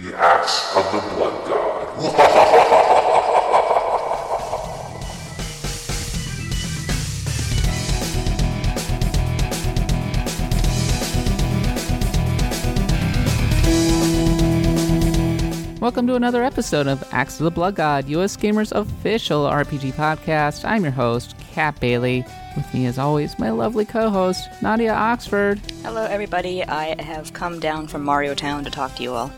The Axe of the Blood God. Welcome to another episode of Axe of the Blood God, US Gamers official RPG podcast. I'm your host, Kat Bailey. With me, as always, my lovely co host, Nadia Oxford. Hello, everybody. I have come down from Mario Town to talk to you all.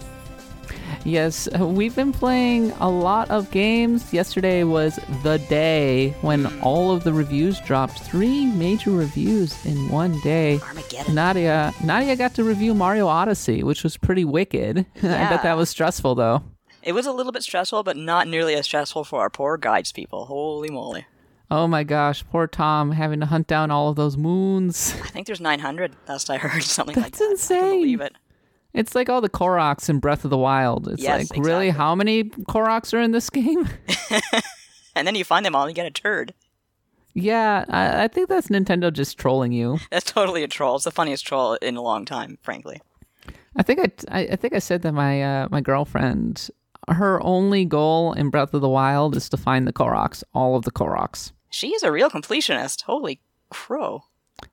Yes, we've been playing a lot of games. Yesterday was the day when all of the reviews dropped. Three major reviews in one day. Armageddon. Nadia, Nadia got to review Mario Odyssey, which was pretty wicked. I bet that was stressful, though. It was a little bit stressful, but not nearly as stressful for our poor guides people. Holy moly. Oh my gosh, poor Tom having to hunt down all of those moons. I think there's 900, last I heard, something like That's that. I insane. believe it. It's like all the Koroks in Breath of the Wild. It's Yes, like, really, how many Koroks are in this game? And then you find them all and you get a turd. yeah, I, I think that's Nintendo just trolling you. That's totally a troll. It's the funniest troll in a long time, frankly. I think I, I, I think I said that my uh, my girlfriend, her only goal in Breath of the Wild is to find the Koroks, all of the Koroks. She is a real completionist. Holy crow.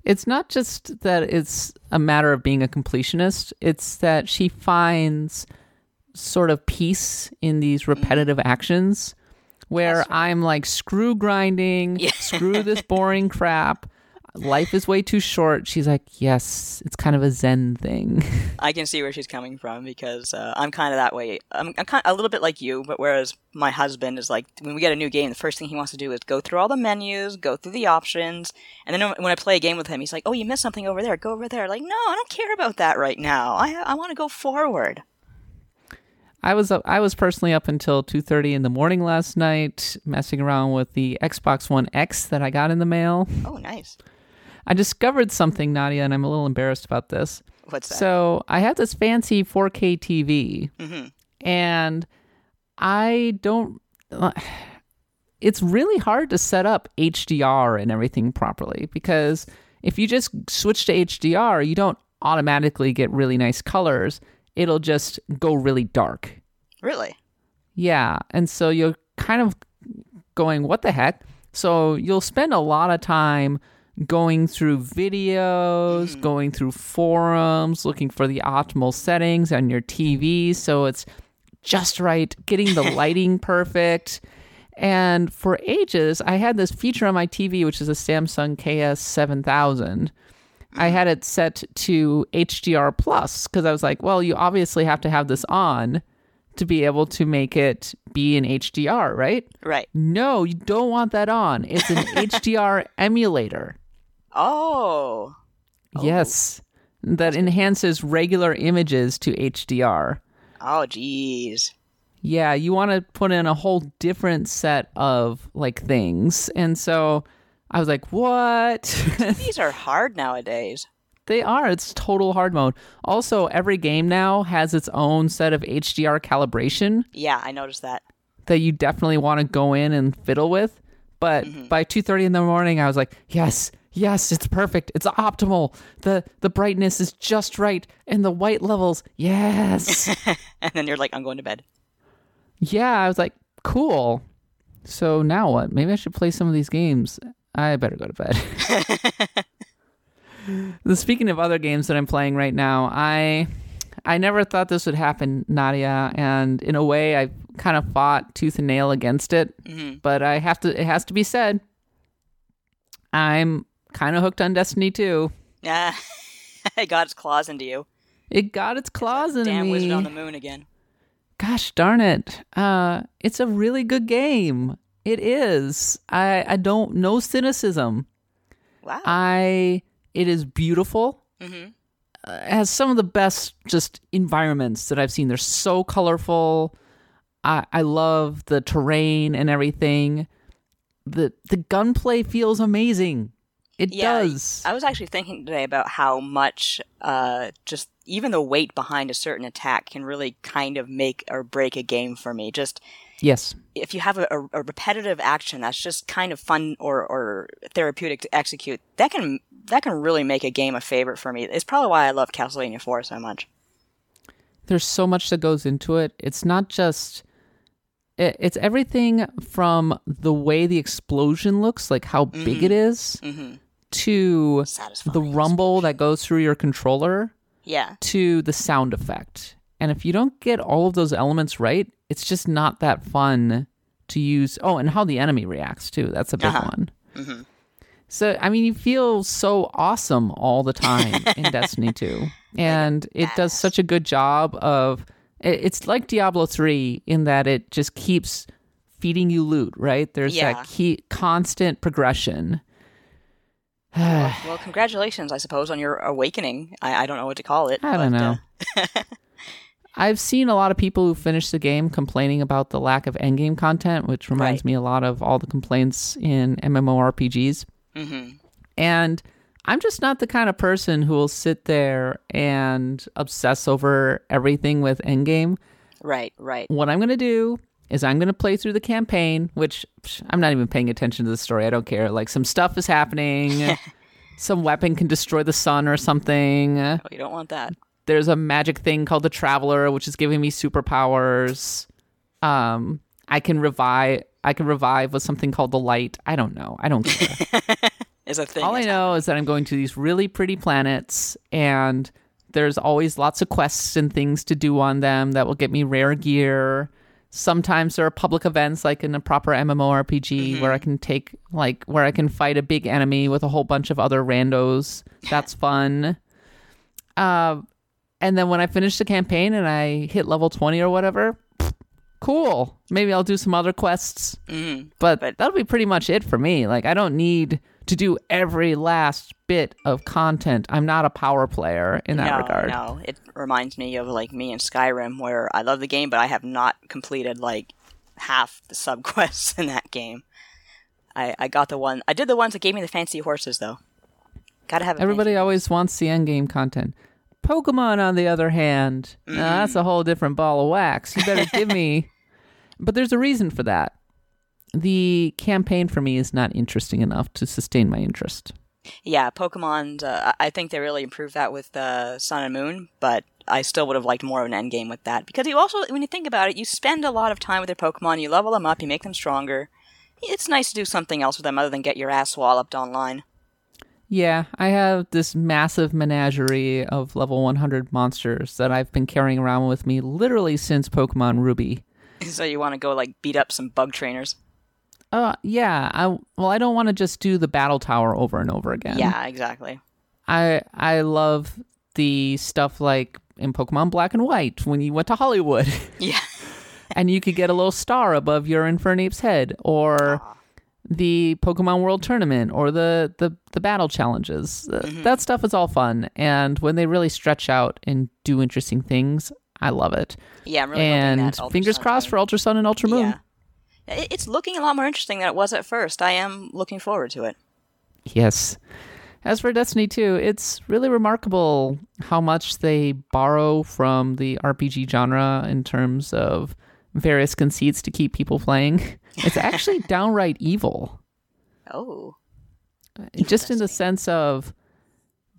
It's not just that it's a matter of being a completionist; it's that she finds sort of peace in these mm-hmm. repetitive actions where I'm like, screw grinding, Yeah. screw this boring crap. Life is way too short. She's like, yes, it's kind of a Zen thing. I can see where she's coming from because uh, I'm kind of that way. I'm, I'm kind a little bit like you, but whereas my husband is like, when we get a new game, the first thing he wants to do is go through all the menus, go through the options, and then when I play a game with him, he's like, "Oh, you missed something over there. Go over there." Like, no, I don't care about that right now. I I want to go forward. I was up, I was personally up until 2:30 in the morning last night messing around with the Xbox One X that I got in the mail. Oh, nice. I discovered something, Nadia, and I'm a little embarrassed about this. What's that? So I have this fancy 4K TV, Mhm. and I don't. It's really hard to set up HDR and everything properly because if you just switch to HDR, you don't automatically get really nice colors. It'll just go really dark. really? Yeah, and so you're kind of going, what the heck? So you'll spend a lot of time going through videos, hmm. going through forums, looking for the optimal settings on your TV so it's just right, getting the lighting perfect. And for ages, I had this feature on my TV, which is a Samsung KS7000. I hmm. had it set to HDR plus because I was like, well, you obviously have to have this on to be able to make it be in HDR, right? Right. No, you don't want that on. It's an HDR emulator. Oh. Yes. That enhances regular images to HDR. Oh, jeez. Yeah, you want to put in a whole different set of like things. And so I was like, what? These are hard nowadays. They are. It's total hard mode. Also, every game now has its own set of HDR calibration Yeah, I noticed that. that you definitely want to go in and fiddle with. But Mm-hmm. by 2:30 in the morning, I was like, "Yes, yes, it's perfect. It's optimal. The the brightness is just right and the white levels. Yes." And then you're like, I'm going to bed. yeah, I was like, "Cool." So now what? Maybe I should play some of these games. I better go to bed. Speaking of other games that I'm playing right now, I I never thought this would happen, Nadia, and in a way I kind of fought tooth and nail against it. Mm-hmm. But I have to it has to be said. I'm kind of hooked on Destiny 2. Yeah. it got its claws into you. It got its claws in Damn me. wizard on the moon again. Gosh darn it. Uh it's a really good game. It is. I I don't no cynicism. Wow. I it is beautiful. Mhm. Uh, it has some of the best just environments that I've seen. They're so colorful. I I love the terrain and everything. The the gunplay feels amazing. It Yeah, does. I was actually thinking today about how much uh, just even the weight behind a certain attack can really kind of make or break a game for me. Just yes. if you have a, a, repetitive action that's just kind of fun or, or therapeutic to execute, that can that can really make a game a favorite for me. It's probably why I love Castlevania 4 so much. there's so much that goes into it. It's not just it's everything from the way the explosion looks, like how big it is, to Satisfying the rumble that goes through your controller Yeah. to the sound effect. And if you don't get all of those elements right, it's just not that fun to use. Oh, and how the enemy reacts too. That's a big Uh-huh. one. So, I mean, you feel so awesome all the time in Destiny 2. And it does such a good job of it's like Diablo 3 in that it just keeps feeding you loot, right? There's Yeah. that key, constant progression. Well, congratulations, I suppose, on your awakening. I, I don't know what to call it. I don't know. uh, I've seen a lot of people who finish the game complaining about the lack of endgame content, which reminds Right. me a lot of all the complaints in MMORPGs. Mm-hmm. And I'm just not the kind of person who will sit there and obsess over everything with endgame. right, right. What I'm going to do is I'm going to play through the campaign, which psh, I'm not even paying attention to the story. I don't care. Like some stuff is happening. some weapon can destroy the sun or something Oh, you don't want that. there's a magic thing called the traveler which is giving me superpowers um i can revive i can revive with something called the light i don't know i don't care Is a thing. all i know is that i'm going to these really pretty planets and there's always lots of quests and things to do on them that will get me rare gear sometimes there are public events like in a proper mmorpg where i can take like where i can fight a big enemy with a whole bunch of other randos that's fun uh, and then when I finish the campaign and I hit level 20 or whatever, cool. Maybe I'll do some other quests. Mhm. But, But- that'll be pretty much it for me. Like, I don't need to do every last bit of content. I'm not a power player in that no, regard. No, it reminds me of like me in Skyrim, where I love the game, but I have not completed like half the subquests in that game. I I got the one. I did the ones that gave me the fancy horses, though. Gotta have a Everybody fancy- always wants the end game content. Pokemon, on the other hand, uh, that's a whole different ball of wax. You better give me. But there's a reason for that. The campaign for me is not interesting enough to sustain my interest. Yeah, Pokemon. Uh, I think they really improved that with uh, Sun and Moon, but I still would have liked more of an end game with that because you also, when you think about it, you spend a lot of time with your Pokemon. You level them up, you make them stronger. It's nice to do something else with them other than get your ass walloped online. Yeah, I have this massive menagerie of level 100 monsters that I've been carrying around with me literally since Pokemon Ruby. so you want to go like beat up some bug trainers. Uh, yeah, I well, I don't want to just do the battle tower over and over again. Yeah, exactly. I I love the stuff like in Pokemon Black and White when you went to Hollywood Yeah. and you could get a little star above your Infernape's head, or the Pokemon World Tournament, or the the the battle challenges. Uh, That stuff is all fun, and when they really stretch out and do interesting things, I love it. Yeah, I'm really and that fingers crossed for Ultra Sun and Ultra Moon. Yeah. It- It's looking a lot more interesting than it was at first. I am looking forward to it. Yes. As for Destiny 2, it's really remarkable how much they borrow from the RPG genre in terms of various conceits to keep people playing. It's actually downright evil. Oh. Just in the sense of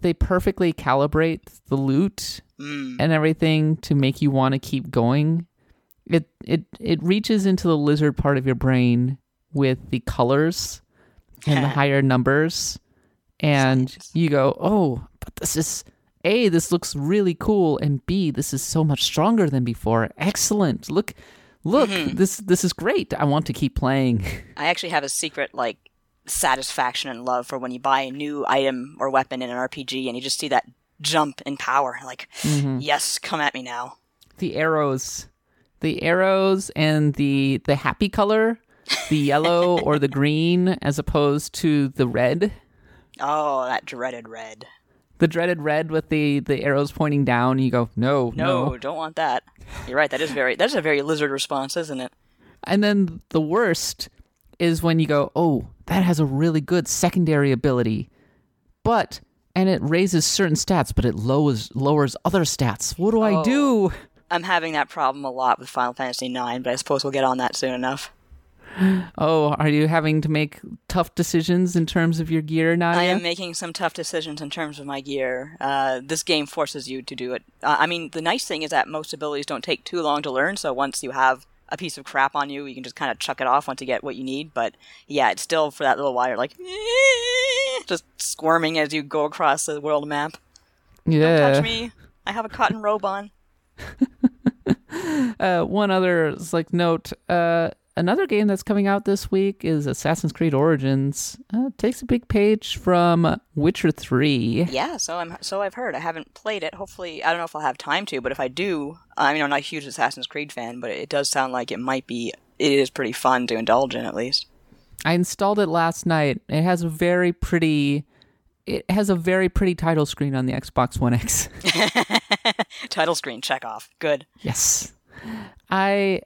they perfectly calibrate the loot Mm. and everything to make you want to keep going. It it it reaches into the lizard part of your brain with the colors and the higher numbers and you go, "Oh, but this is A, this looks really cool and B, this is so much stronger than before. Excellent. Look look, this this is great. I want to keep playing." I actually have a secret like satisfaction and love for when you buy a new item or weapon in an RPG and you just see that jump in power. Like, Mm-hmm. yes, come at me now. the arrows the arrows and the the happy color the yellow or the green as opposed to the red Oh, that dreaded red. the dreaded red with the the arrows pointing down you go no No, no don't want that. You're right. That is very. That's a very lizard response, isn't it? and then the worst is when you go oh that has a really good secondary ability but and it raises certain stats but it lowers lowers other stats what do i Oh. do I'm having that problem a lot with Final Fantasy IX, but I suppose we'll get on that soon enough. Oh, are you having to make tough decisions in terms of your gear, Nadia? I am making some tough decisions in terms of my gear. Uh, this game forces you to do it. Uh, I mean, the nice thing is that most abilities don't take too long to learn, so once you have a piece of crap on you, you can just kind of chuck it off once you get what you need. But yeah, it's still for that little while, you're like, just squirming as you go across the world map. yeah. Touch me. I have a cotton robe on. Uh, one other like note. Uh, another game that's coming out this week is Assassin's Creed Origins. Uh, takes a big page from Witcher Three. Yeah, so I'm so I've heard. I haven't played it. Hopefully, I don't know if I'll have time to, but if I do, I mean, I'm not a huge Assassin's Creed fan, but it does sound like it might be. It is pretty fun to indulge in, at least. I installed it last night. It has a very pretty. It has a very pretty title screen on the Xbox One X. Title screen check off. Good. yes, I.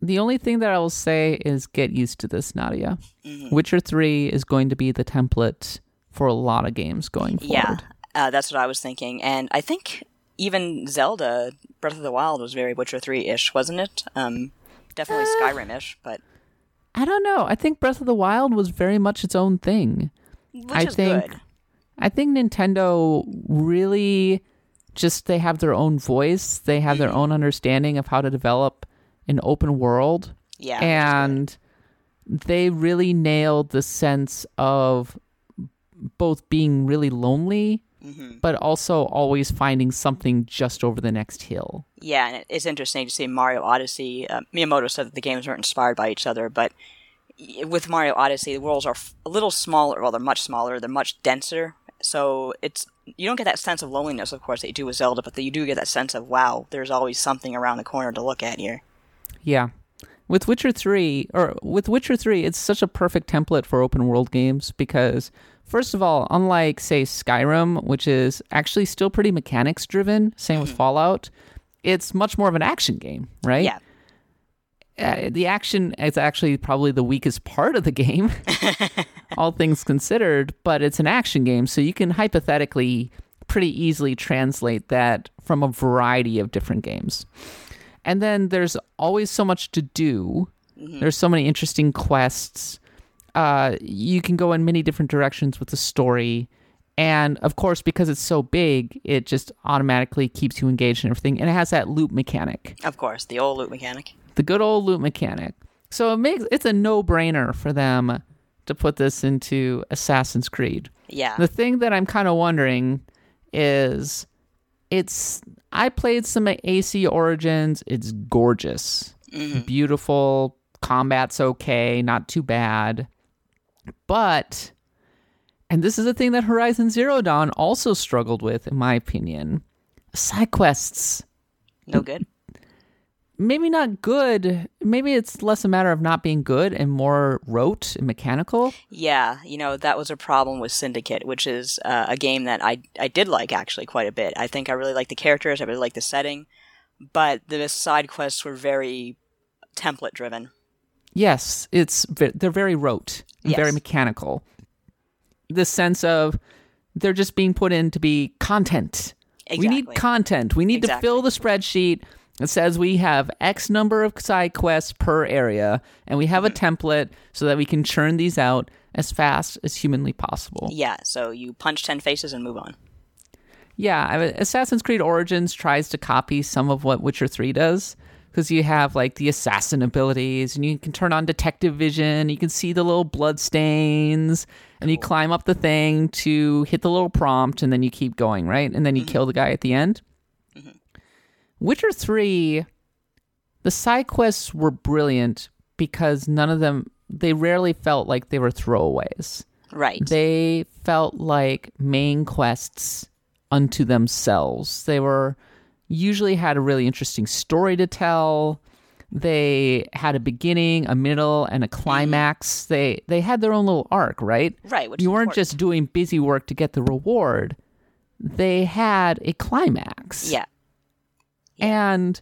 The only thing that I will say is get used to this, Nadia. Witcher Three is going to be the template for a lot of games going forward. Yeah, uh, that's what I was thinking, and I think even Zelda Breath of the Wild was very Witcher Three ish, wasn't it? Um, definitely Skyrim ish, but I don't know. I think Breath of the Wild was very much its own thing. which I is think good. I think Nintendo really just they have their own voice. They have their own understanding of how to develop an open world. Yeah, which is good. and they really nailed the sense of both being really lonely Mm-hmm. but also always finding something just over the next hill. Yeah, and it's interesting to see Mario Odyssey. Uh, Miyamoto said that the games weren't inspired by each other, but with Mario Odyssey, the worlds are a little smaller. Well, they're much smaller. They're much denser. So it's you don't get that sense of loneliness, of course, that you do with Zelda, but you do get that sense of wow, there's always something around the corner to look at here. Yeah. With Witcher 3 or with Witcher 3, it's such a perfect template for open world games because first of all, unlike say Skyrim, which is actually still pretty mechanics driven, same with mm-hmm. Fallout, it's much more of an action game, right? Yeah, uh, the action is actually probably the weakest part of the game, all things considered, but it's an action game, so you can hypothetically pretty easily translate that from a variety of different games. And then there's always so much to do. There's so many interesting quests. Uh, you can go in many different directions with the story. And of course, because it's so big, it just automatically keeps you engaged in everything. And it has that loop mechanic of course, the old loot mechanic. The good old loot mechanic. So it makes it's a no-brainer for them to put this into Assassin's Creed. Yeah, The thing that I'm kind of wondering is it's I played some AC Origins. It's gorgeous. Mm-hmm. Beautiful. Combat's okay, not too bad. But and this is a thing that Horizon Zero Dawn also struggled with in my opinion. Side quests no good. Maybe not good. Maybe it's less a matter of not being good and more rote and mechanical. Yeah, you know that was a problem with Syndicate, which is uh, a game that I I did like actually quite a bit. I think I really liked the characters, I really liked the setting, but the side quests were very template driven. Yes, it's they're very rote, and very mechanical. The sense of they're just being put in to be content. We need content. We need to fill the spreadsheet that says we have X number of side quests per area, and we have a Mm-hmm. template so that we can churn these out as fast as humanly possible. Yeah, so you punch ten faces and move on. Yeah, Assassin's Creed Origins tries to copy some of what Witcher 3 does because you have like the assassin abilities and you can turn on detective vision, you can see the little blood stains, and you climb up the thing to hit the little prompt and then you keep going, right? And then you kill the guy at the end. Witcher 3 the side quests were brilliant because none of them they rarely felt like they were throwaways Right. they felt like main quests unto themselves. They were usually had a really interesting story to tell. They had a beginning, a middle, and a climax. Mm-hmm. They they had their own little arc, right? Right, which you weren't important. just doing busy work to get the reward. They had a climax. yeah. And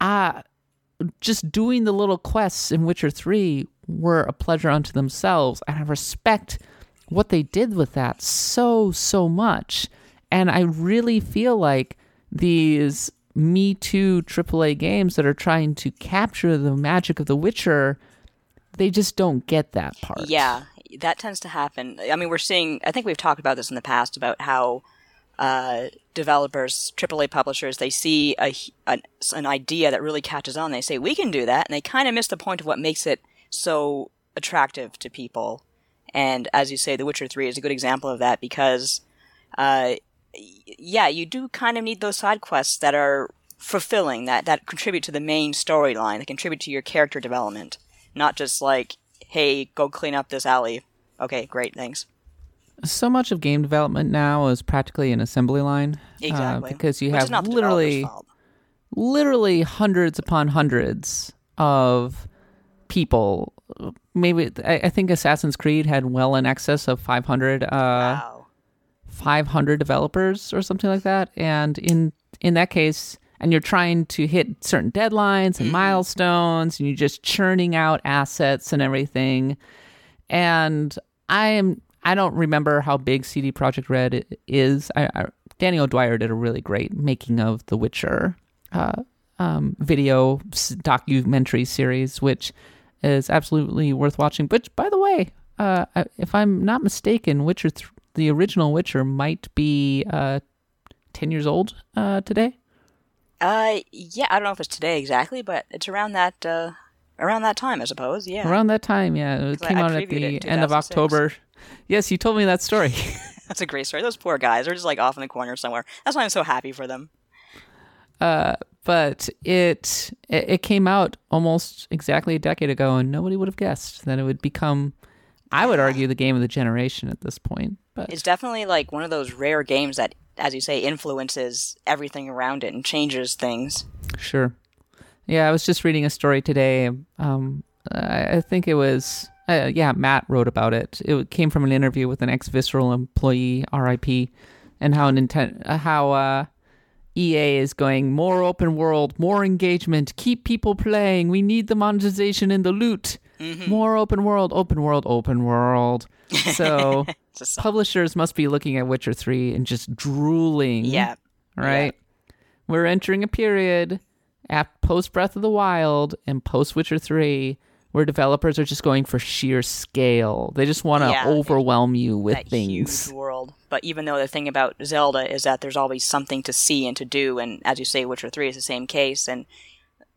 uh just doing the little quests in Witcher 3 were a pleasure unto themselves. And I respect what they did with that so, so much. And I really feel like these Me Too AAA games that are trying to capture the magic of The Witcher, they just don't get that part. Yeah, that tends to happen. I mean, we're seeing. I think we've talked about this in the past about how uh, developers, AAA publishers, they see a, an, an idea that really catches on. They say we can do that, and they kind of miss the point of what makes it so attractive to people. And as you say, The Witcher Three is a good example of that because, uh, yeah, you do kind of need those side quests that are fulfilling, that that contribute to the main storyline, that contribute to your character development, not just like, hey, go clean up this alley. Okay, great, thanks. So much of game development now is practically an assembly line. uh, Exactly. because you Which have literally literally hundreds upon hundreds of people. Maybe I, I think Assassin's Creed had well in excess of 500 uh, wow. 500 developers or something like that and in in that case and you're trying to hit certain deadlines and milestones and you're just churning out assets and everything and i am i don't remember how big cd projekt red is. I, I danny o'dwyer did a really great making of the witcher uh, um, video s- documentary series which is absolutely worth watching. But by the way uh, I- if i'm not mistaken witcher th- the original witcher might be uh, 10 years old uh, today? Uh, yeah, I don't know if it's today exactly, but it's around that uh, around that time, I suppose. Yeah. around that time yeah. It came I out at it in the end of october yes you told me that story That's a great story. Those poor guys are just like off in the corner somewhere. That's why I'm so happy for them. uh, but it, it came out almost exactly a decade ago and nobody would have guessed that it would become i would argue the game of the generation at this point but It's definitely like one of those rare games that, as you say, influences everything around it and changes things. Sure. Yeah, I was just reading a story today. Um, I think it was, uh, yeah, Matt wrote about it. It came from an interview with an ex Visceral employee, RIP, and how Nintendo, uh, how uh, EA is going more open world, more engagement, keep people playing. We need the monetization and the loot. More open world, open world, open world. So publishers must be looking at Witcher 3 and just drooling Yeah. right? We're entering a period at post Breath of the Wild and post Witcher 3 where developers are just going for sheer scale. They just want to Yeah. overwhelm you with that things. huge world. But even though the thing about Zelda is that there's always something to see and to do, and as you say, Witcher Three is the same case, and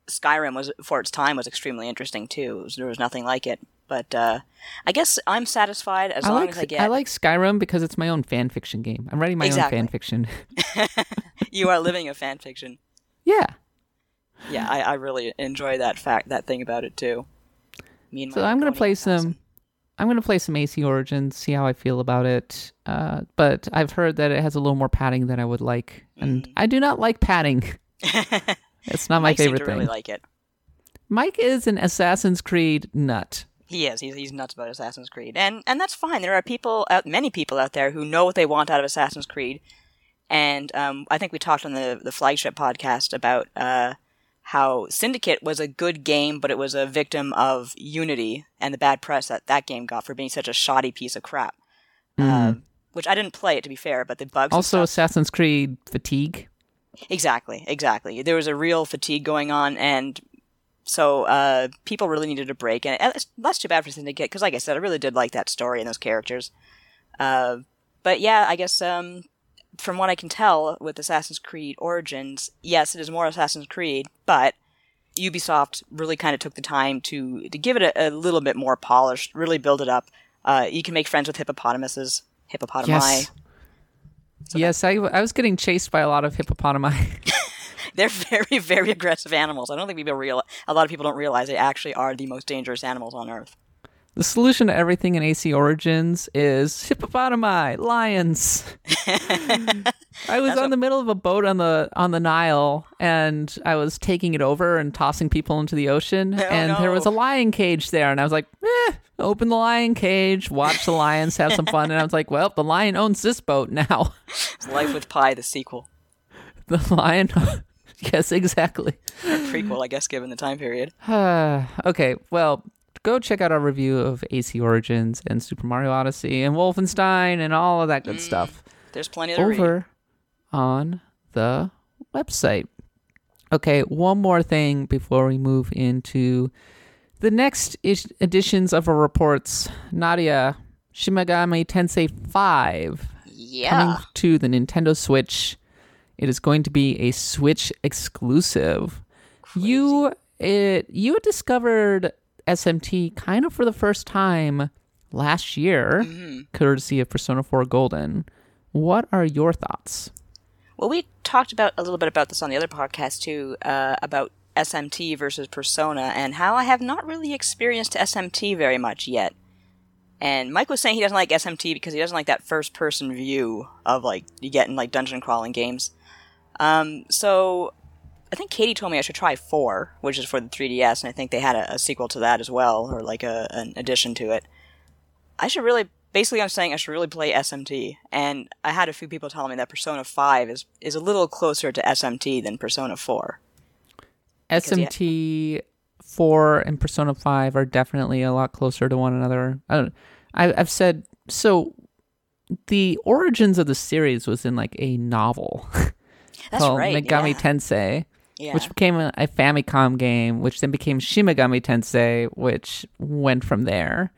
Skyrim was for its time was extremely interesting too. Was, there was nothing like it. But uh, I guess I'm satisfied as I long like as I get. I like Skyrim because it's my own fan fiction game. I'm writing my Exactly. own fan fiction. you are living a fan fiction. yeah. Yeah, I, I really enjoy that fact that thing about it too. Me So I'm gonna play some. I'm gonna play some AC Origins, see how I feel about it. Uh, but I've heard that it has a little more padding than I would like, and I do not like padding. it's not my Mike favorite thing. really like it. Mike is an Assassin's Creed nut. He is. He's, he's nuts about Assassin's Creed, and and that's fine. There are people, out, many people out there who know what they want out of Assassin's Creed, and um, I think we talked on the the flagship podcast about uh, how Syndicate was a good game, but it was a victim of Unity and the bad press that that game got for being such a shoddy piece of crap. Uh, which I didn't play it to be fair, but the bugs. Also, Assassin's Creed fatigue. Exactly, exactly. There was a real fatigue going on, and so uh, people really needed a break. And it's- that's too bad for Syndicate, because, like I said, I really did like that story and those characters. Uh, but yeah, I guess um, from what I can tell with Assassin's Creed Origins, yes, it is more Assassin's Creed, but Ubisoft really kind of took the time to to give it a, a little bit more polished, really build it up. Uh, you can make friends with hippopotamuses, hippopotami. Yes. yes, I, I was getting chased by a lot of hippopotami. They're very, very aggressive animals. I don't think people real. A lot of people don't realize they actually are the most dangerous animals on Earth. The solution to everything in AC Origins is hippopotami, lions. I was on the middle of a boat on the on the Nile, and I was taking it over and tossing people into the ocean, and there was a lion cage there, and I was like, eh, open the lion cage, watch the lions have some fun, and I was like, well, the lion owns this boat now. It's Life with Pi, the sequel, the lion, yes, exactly. or prequel, I guess, given the time period. okay, well, go check out our review of AC Origins and Super Mario Odyssey and Wolfenstein and all of that good mm, stuff There's plenty over on the website. Okay, one more thing before we move into the next ish- editions of our reports, Nadia, Shin Megami Tensei 5 Yeah. coming to the Nintendo Switch. It is going to be a Switch exclusive. You it you had discovered SMT kind of for the first time last year, Mm-hmm. courtesy of Persona 4 Golden. What are your thoughts? Well, we talked about a little bit about this on the other podcast too, uh, about SMT versus Persona, and how I have not really experienced SMT very much yet. And Mike was saying he doesn't like SMT because he doesn't like that first-person view of like you get in like dungeon crawling games. Um, so I think Katie told me I should try four, which is for the 3DS, and I think they had a, a sequel to that as well, or like a, an addition to it. I should really, basically, I'm saying I should really play SMT, and I had a few people telling me that Persona 5 is is a little closer to SMT than Persona 4. yeah- SMT 4 and Persona 5 are definitely a lot closer to one another. I don't, I, I've said so. The origins of the series was in like a novel That's called right. Megami yeah. Tensei, yeah. which became a, a Famicom game, which then became Shin Megami Tensei, which went from there.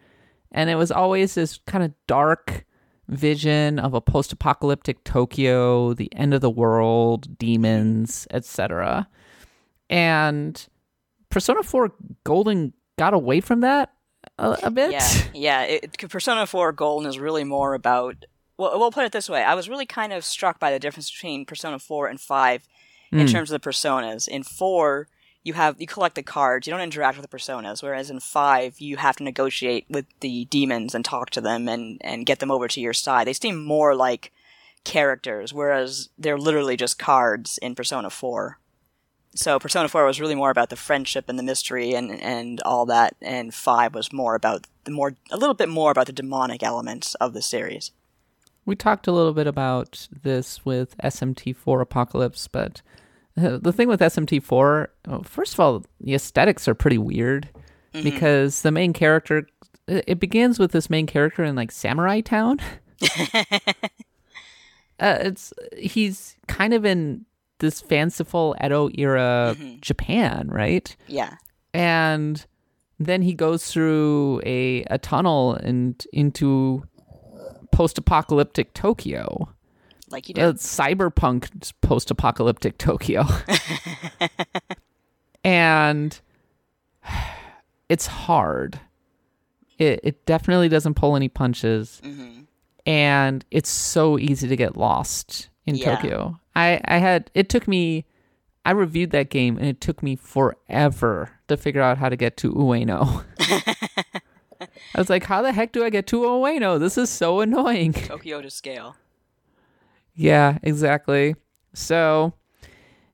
And it was always this kind of dark vision of a post-apocalyptic Tokyo, the end of the world, demons, etc. And Persona 4 Golden got away from that a, a bit. Yeah, yeah. It, Persona 4 Golden is really more about. Well, we'll put it this way. I was really kind of struck by the difference between Persona 4 and 5 in Mm. terms of the personas. In 4, you have you collect the cards. You don't interact with the personas. Whereas in 5, you have to negotiate with the demons and talk to them and and get them over to your side. They seem more like characters, whereas they're literally just cards in Persona 4. So Persona 4 was really more about the friendship and the mystery and and all that, and 5 was more about the more a little bit more about the demonic elements of the series. We talked a little bit about this with SMT4 Apocalypse, but uh, the thing with SMT4, oh, first of all, the aesthetics are pretty weird because the main character, it begins with this main character in like Samurai Town. uh, it's he's kind of in this fanciful Edo era Japan, right? Yeah. and then he goes through a a tunnel and into post-apocalyptic Tokyo. Like you do. Uh, cyberpunk post-apocalyptic Tokyo. and it's hard. It it definitely doesn't pull any punches. And it's so easy to get lost in Yeah. Tokyo. I I had it took me I reviewed that game and it took me forever to figure out how to get to Ueno. I was like, how the heck do I get to Ueno? This is so annoying. Tokyo to scale. Yeah, exactly. So,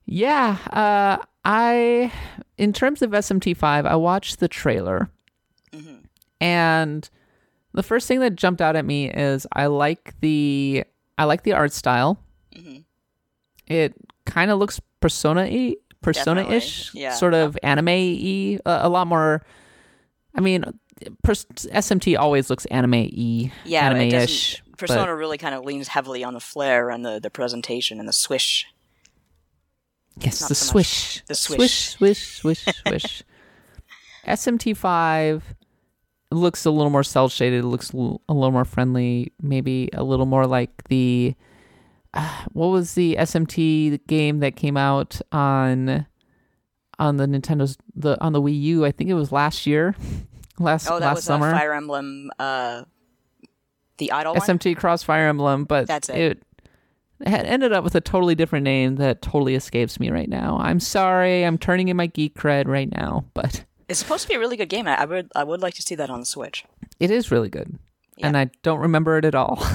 yeah, uh, I, in terms of SMT5, I watched the trailer, and the first thing that jumped out at me is I like the I like the art style. It kind of looks persona-y, persona-ish, yeah. sort of anime-y, a, a lot more. I mean, SMT always looks anime-y, yeah, anime-ish. doesn't- but- Persona really kind of leans heavily on the flair and the, the presentation and the swish. Yes, Not the so much. swish. The swish, swish. swish, swish, swish. SMT5 looks a little more cell shaded. It looks a little more friendly. Maybe a little more like the uh, what was the SMT game that came out on on the Nintendo's the on the Wii U? I think it was last year, last Oh, that last was summer. a Fire Emblem, uh, the Idol one? SMT Cross Fire Emblem, but That's it. it had ended up with a totally different name that totally escapes me right now. I'm sorry, I'm turning in my geek cred right now, but It's supposed to be a really good game. I I would I would like to see that on the Switch. it is really good. Yeah. And I don't remember it at all.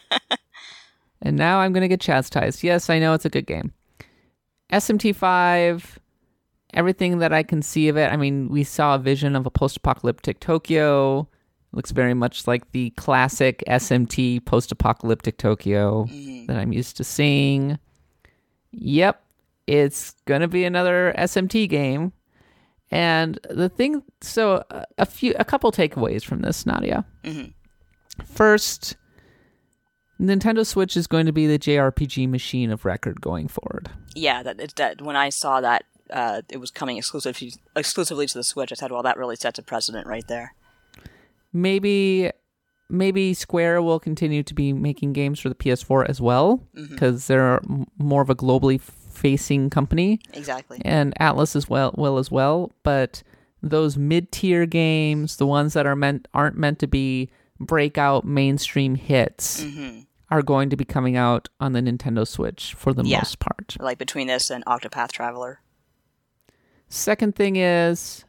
and now I'm going to get chastised. Yes, I know it's a good game. SMT5, everything that I can see of it. I mean, we saw a vision of a post apocalyptic Tokyo. looks very much like the classic SMT post apocalyptic Tokyo mm-hmm. that I'm used to seeing. Yep, it's going to be another SMT game. And the thing, so a- a few, a couple takeaways from this, Nadia. Mm-hmm. First, Nintendo Switch is going to be the JRPG machine of record going forward. Yeah, that, it's that when I saw that uh, it was coming exclusively exclusively to the Switch, I said, well, that really sets a precedent right there. maybe maybe Square will continue to be making games for the PS4 as well because they're more of a globally facing company Exactly. and Atlus as well will as well but those mid-tier games the ones that are meant aren't meant to be breakout mainstream hits hmm are going to be coming out on the Nintendo Switch for the Yeah. most part. Like between this and Octopath Traveler. Second thing is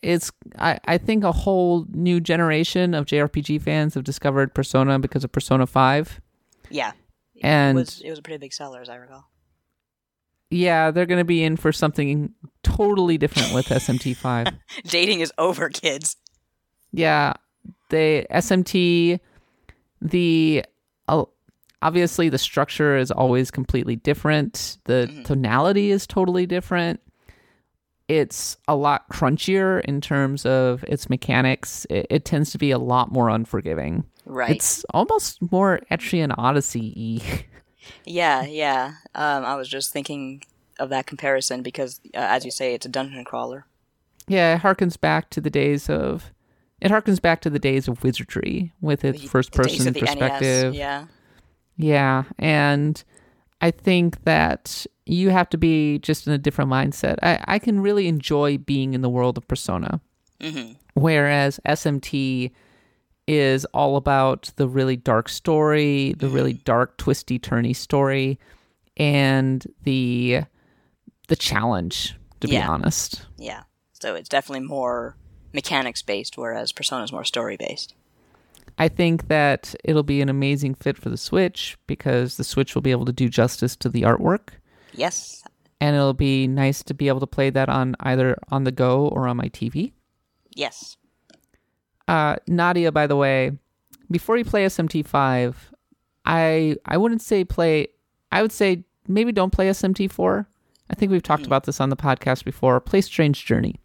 it's I, I think a whole new generation of JRPG fans have discovered Persona because of Persona 5. Yeah. And it was, it was a pretty big seller, as I recall. yeah, they're going to be in for something totally different with SMT5. Dating is over, kids. yeah, they SMT the uh, obviously the structure is always completely different. The tonality is totally different. It's a lot crunchier in terms of its mechanics. It, it tends to be a lot more unforgiving. Right. It's almost more Etrian Odyssey y. Yeah, yeah. Um, I was just thinking of that comparison because, uh, as you say, it's a dungeon crawler. yeah, it harkens back to the days of. It harkens back to the days of wizardry with its The- first person the NES, perspective. Yeah. Yeah, and I think that you have to be just in a different mindset. I, I can really enjoy being in the world of Persona, hmm whereas SMT is all about the really dark story, the really dark, twisty, turny story, and the the challenge. To be honest, Yeah. So it's definitely more mechanics based, whereas Persona is more story based. I think that it'll be an amazing fit for the Switch because the Switch will be able to do justice to the artwork. Yes. and it'll be nice to be able to play that on either on the go or on my TV. Yes. Uh, Nadia, by the way, before you play SMT5, I I wouldn't say play. I would say maybe don't play SMT4. I think we've talked about this on the podcast before. Play Strange Journey.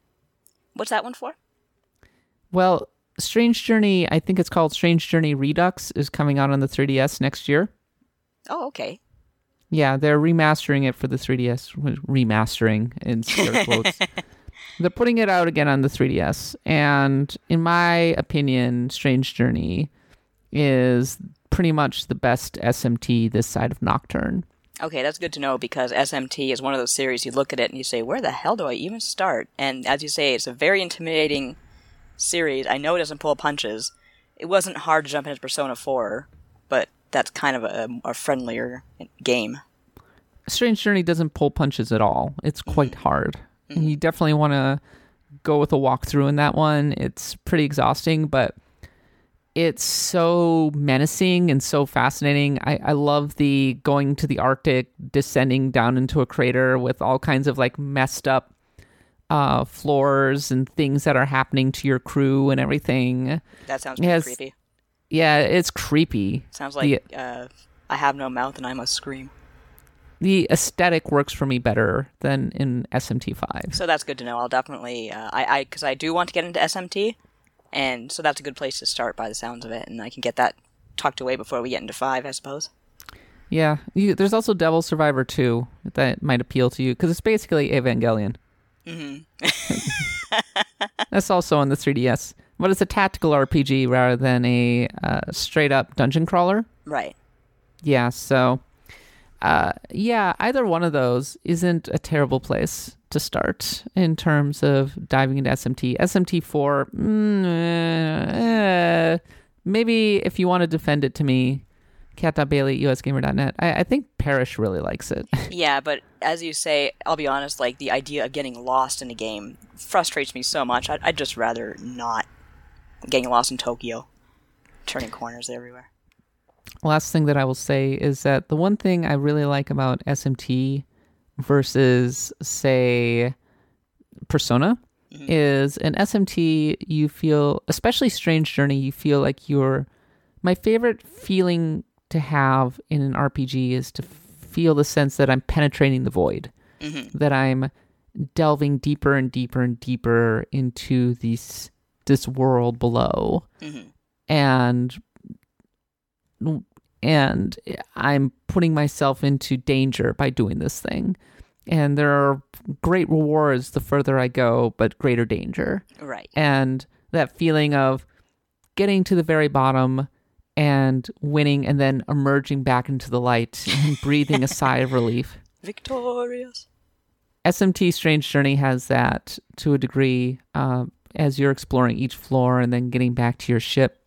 What's that one for? Well, Strange Journey, I think it's called Strange Journey Redux, is coming out on the 3DS next year. Oh, okay. Yeah, they're remastering it for the 3DS. Remastering in scare quotes. they're putting it out again on the 3DS. And in my opinion, Strange Journey is pretty much the best SMT this side of Nocturne. Okay, that's good to know because SMT is one of those series you look at it and you say, where the hell do I even start? And as you say, it's a very intimidating series. I know it doesn't pull punches. It wasn't hard to jump into Persona 4, but that's kind of a, a friendlier game. Strange Journey doesn't pull punches at all. It's quite hard. And you definitely want to go with a walkthrough in that one. It's pretty exhausting, but it's so menacing and so fascinating. I, I love the going to the Arctic, descending down into a crater with all kinds of like messed up uh, floors and things that are happening to your crew and everything. That sounds pretty Yes. creepy. Yeah, it's creepy. Sounds like uh, I have no mouth and I must scream. The aesthetic works for me better than in SMT5. So that's good to know. I'll definitely, uh, I, I, because I do want to get into SMT, and so that's a good place to start by the sounds of it, and I can get that tucked away before we get into five, I suppose. Yeah, you, there's also Devil Survivor 2 that might appeal to you because it's basically Evangelion. That's also on the 3DS, but it's a tactical RPG rather than a uh, straight up dungeon crawler. Right. Yeah, so uh, yeah, either one of those isn't a terrible place to start in terms of diving into SMT. SMT4, mm, eh, maybe if you want to defend it to me, kat.bailey at usgamer.net. I, I think Parish really likes it. Yeah, but as you say, I'll be honest, like, the idea of getting lost in a game frustrates me so much. I'd, I'd just rather not getting lost in Tokyo, turning corners everywhere. last thing that I will say is that the one thing I really like about SMT versus, say, Persona mm-hmm. is an SMT, you feel, especially Strange Journey, you feel like you're. My favorite feeling to have in an RPG is to feel the sense that I'm penetrating the void, mm-hmm. that I'm delving deeper and deeper and deeper into these this world below, and and I'm putting myself into danger by doing this thing. and there are great rewards the further I go, but greater danger. Right. And that feeling of getting to the very bottom and winning and then emerging back into the light and breathing a sigh of relief. Victorious. SMT Strange Journey has that to a degree uh, as you're exploring each floor and then getting back to your ship.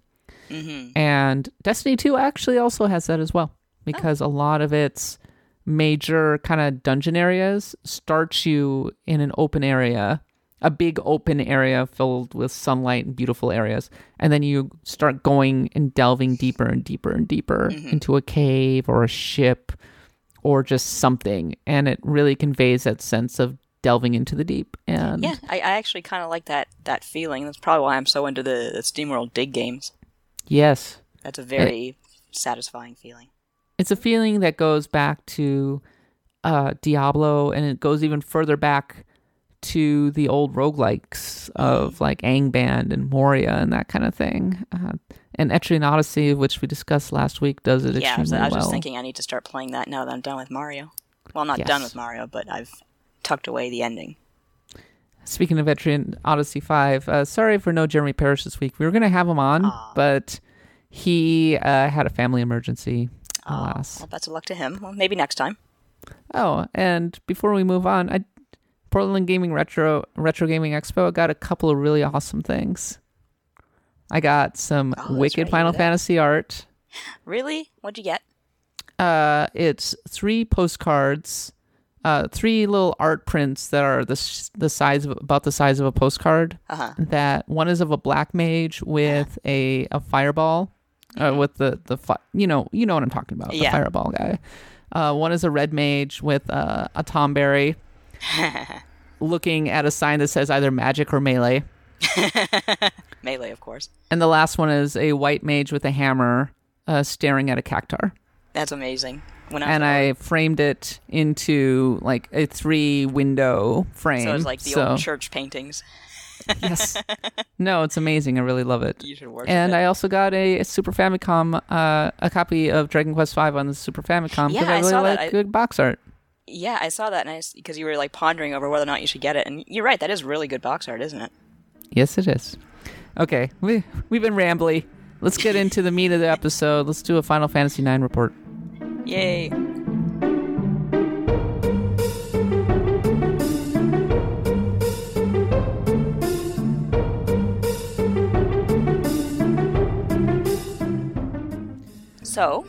Mm-hmm. And Destiny 2 actually also has that as well because a lot of its major kind of dungeon areas starts you in an open area, a big open area filled with sunlight and beautiful areas. And then you start going and delving deeper and deeper and deeper into a cave or a ship or just something. And it really conveys that sense of delving into the deep. And Yeah, I, I actually kind of like that that feeling. That's probably why I'm so into the, the SteamWorld Dig games. yes, That's a very satisfying feeling. it's a feeling that goes back to uh, Diablo, and it goes even further back to the old roguelikes of like Angband and Moria and that kind of thing. Uh, and Etrian Odyssey, which we discussed last week, does it Yeah, I was, I was well. just thinking I need to start playing that now that I'm done with Mario. Well, I'm not Yes. done with Mario, but I've tucked away the ending. Speaking of Etrian Odyssey 5, uh, sorry for no Jeremy Parish this week. We were going to have him on, but he uh, had a family emergency, alas. Well, best of luck to him. Well, maybe next time. Oh, and before we move on, I Portland Gaming Retro Retro Gaming Expo got a couple of really awesome things. I got some Oh, wicked right, Final. Fantasy art. Really? What'd you get? Uh, it's three postcards, uh, three little art prints that are the the size of about the size of a postcard. Uh huh. That one is of a black mage with a a fireball, uh, with the the fi- you know you know what I'm talking about the fireball guy. Uh, one is a red mage with uh, a Tonberry, looking at a sign that says either magic or melee. Melee, of course. And the last one is a white mage with a hammer, uh, staring at a cactuar. That's amazing. When I and I framed it into like a three window frame. so it's like the So- old church paintings. yes. No, it's amazing. I really love it. You should worship And. I also got a, Super Famicom, uh, a copy of Dragon Quest V on the Super Famicom because I I really saw like that. I- good box art. yeah, I saw that, and I because you were like pondering over whether or not you should get it, and you're right. That is really good box art, isn't it? Yes, it is. Okay, we we've been rambly. Let's get into the meat of the episode. Let's do a Final Fantasy IX report. Yay! So,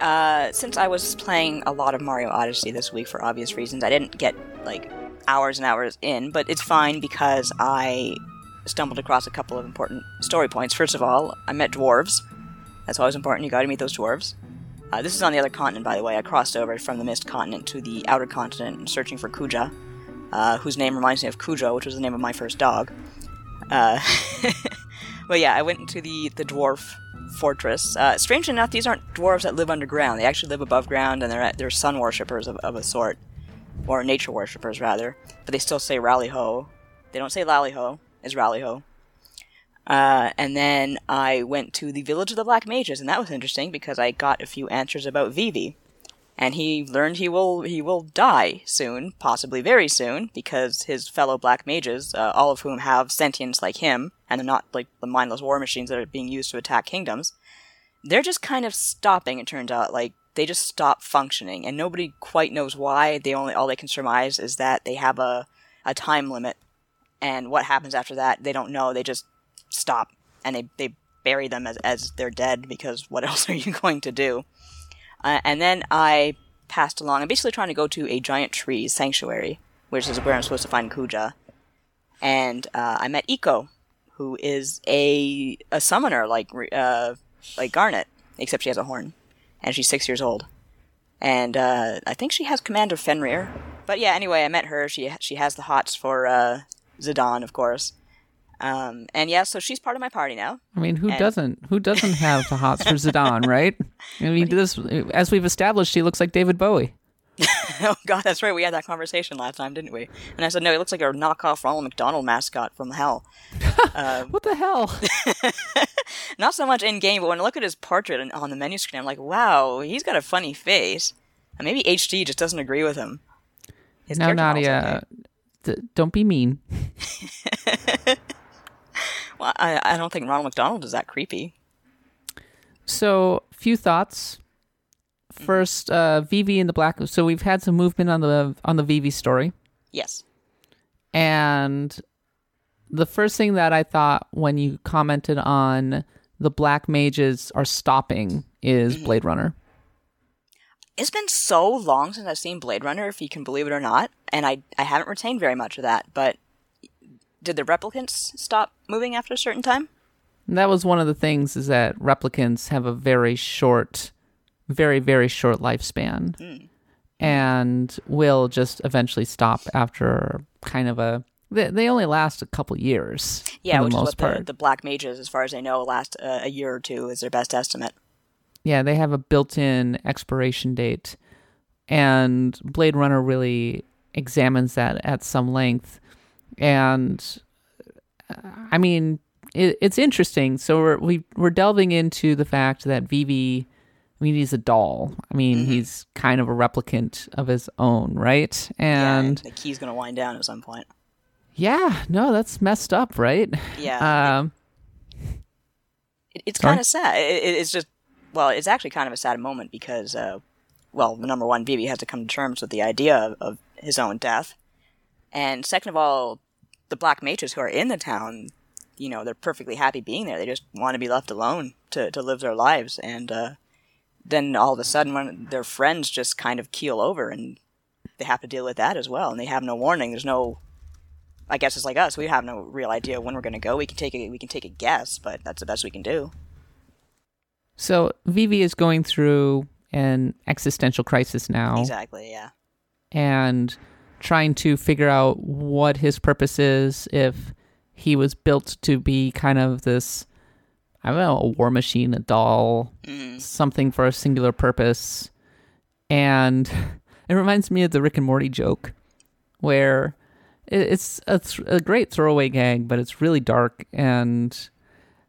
uh, since I was playing a lot of Mario Odyssey this week for obvious reasons, I didn't get like hours and hours in, but it's fine because I stumbled across a couple of important story points. First of all, I met dwarves. That's always important. You got to meet those dwarves. Uh, this is on the other continent, by the way. I crossed over from the Mist continent to the outer continent, searching for Kuja, uh, whose name reminds me of Cujo, which was the name of my first dog. Uh, but yeah, I went into the the dwarf fortress. Uh, strange enough, these aren't dwarves that live underground. They actually live above ground, and they're they're sun worshippers of, of a sort, or nature worshippers rather. But they still say rally ho. They don't say lally ho. It's rally ho. Uh, and then I went to the village of the Black Mages, and that was interesting because I got a few answers about Vivi, and he learned he will he will die soon, possibly very soon, because his fellow Black Mages, uh, all of whom have sentience like him, and they're not like the mindless war machines that are being used to attack kingdoms, they're just kind of stopping. It turns out, like they just stop functioning, and nobody quite knows why. They only all they can surmise is that they have a a time limit, and what happens after that they don't know. They just stop and they, they bury them as, as they're dead because what else are you going to do? Uh, and then I passed along. I'm basically trying to go to a giant tree sanctuary, which is where I'm supposed to find Kuja. And uh, I met Eiko, who is a a summoner like uh, like Garnet, except she has a horn, and she's six years old. And uh, I think she has command of Fenrir. But yeah, anyway, I met her. She she has the hots for uh, Zidane, of course. Um, and yeah, so she's part of my party now. I mean, who And- doesn't? Who doesn't have the hots for Zidane, right? I mean, this as we've established, he looks like David Bowie. oh god, that's right. We had that conversation last time, didn't we? And I said, no, he looks like a knockoff Ronald McDonald mascot from hell. What the hell? Not so much in game, but when I look at his portrait on- the menu screen, I'm like, wow, he's got a funny face. And maybe HD just doesn't agree with him. His now, Nadia, d- don't be mean. Well, I, I don't think Ronald McDonald is that creepy. So, few thoughts. First, uh, Vivi and the Black. So we've had some movement on the on the Vivi story, Yes. and the first thing that I thought when you commented on the Black Mages are stopping is Blade Runner. It's been so long since I've seen Blade Runner, if you can believe it or not, and I I haven't retained very much of that. But did the replicants stop moving after a certain time? That was one of the things is that replicants have a very short, very very short lifespan, and will just eventually stop after kind of a. They, they only last a couple years. Yeah, which is what the, the Black Mages, as far as I know, last uh, a year or two is their best estimate. Yeah, they have a built-in expiration date, and Blade Runner really examines that at some length. And uh, I mean, it, it's interesting. So we're we, we're delving into the fact that Vivi, I mean, he's a doll. I mean, he's kind of a replicant of his own, right? And yeah, the key's gonna wind down at some point. yeah, no, that's messed up, right? Yeah, Um, it, it's kind of sad. It- it's just, well, it's actually kind of a sad moment because, uh, well, number one, Vivi has to come to terms with the idea of, of his own death, and second of all, the black mages who are in the town, you know, they're perfectly happy being there. They just want to be left alone to to live their lives, and uh, then all of a sudden, when their friends just kind of keel over, and they have to deal with that as well, and they have no warning. There's no I guess it's like us. We have no real idea when we're going to go. We can take a we can take a guess, but that's the best we can do. so Vivi is going through an existential crisis now. Exactly. Yeah. and trying to figure out what his purpose is if he was built to be kind of this I don't know, a war machine, a doll, mm-hmm. something for a singular purpose. And it reminds me of the Rick and Morty joke where it's a, th- a great throwaway gag, but it's really dark and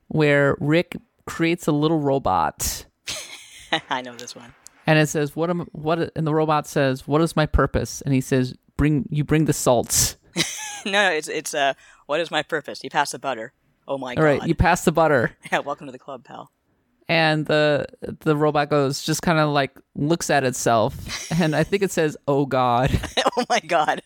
where Rick creates a little robot I know this one. and it says what am what and the robot says what is my purpose and he says bring you bring the salts no, it's it's uh, what is my purpose? You pass the butter. Oh my all god! All right, you pass the butter yeah, welcome to the club, pal. and the the robot goes just kind of like looks at itself and i think it says oh god oh my god!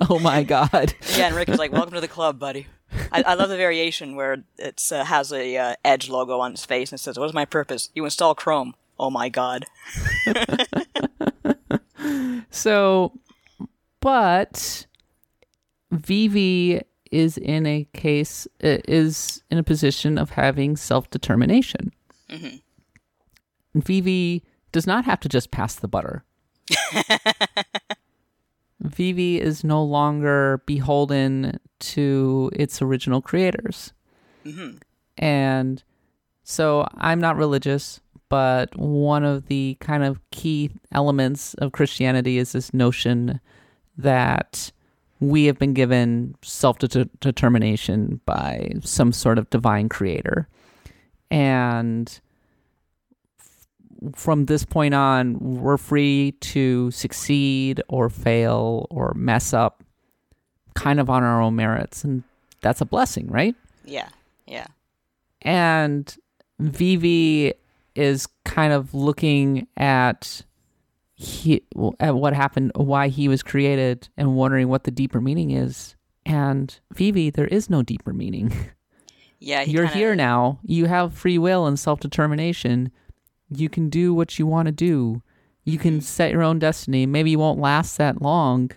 oh my god yeah, and Rick is like, "Welcome to the club, buddy." I, I love the variation where it uh, has a uh, Edge logo on its face and it says, "What is my purpose? You install Chrome." Oh my god! so but vivi is in a case uh, is in a position of having self-determination. Vivi does not have to just pass the butter. Vivi is no longer beholden to its original creators. And so i'm not religious but one of the kind of key elements of christianity is this notion that we have been given self determination by some sort of divine creator. And from this point on, we're free to succeed or fail or mess up kind of on our own merits. And that's a blessing, right? Yeah, yeah, and Vivi is kind of looking at he at uh, what happened, why he was created, and wondering what the deeper meaning is. And Vivi, there is no deeper meaning. yeah. he You're kinda- here now. You have free will and self determination. You can do what you want to do. You can mm-hmm. set your own destiny. Maybe you won't last that long,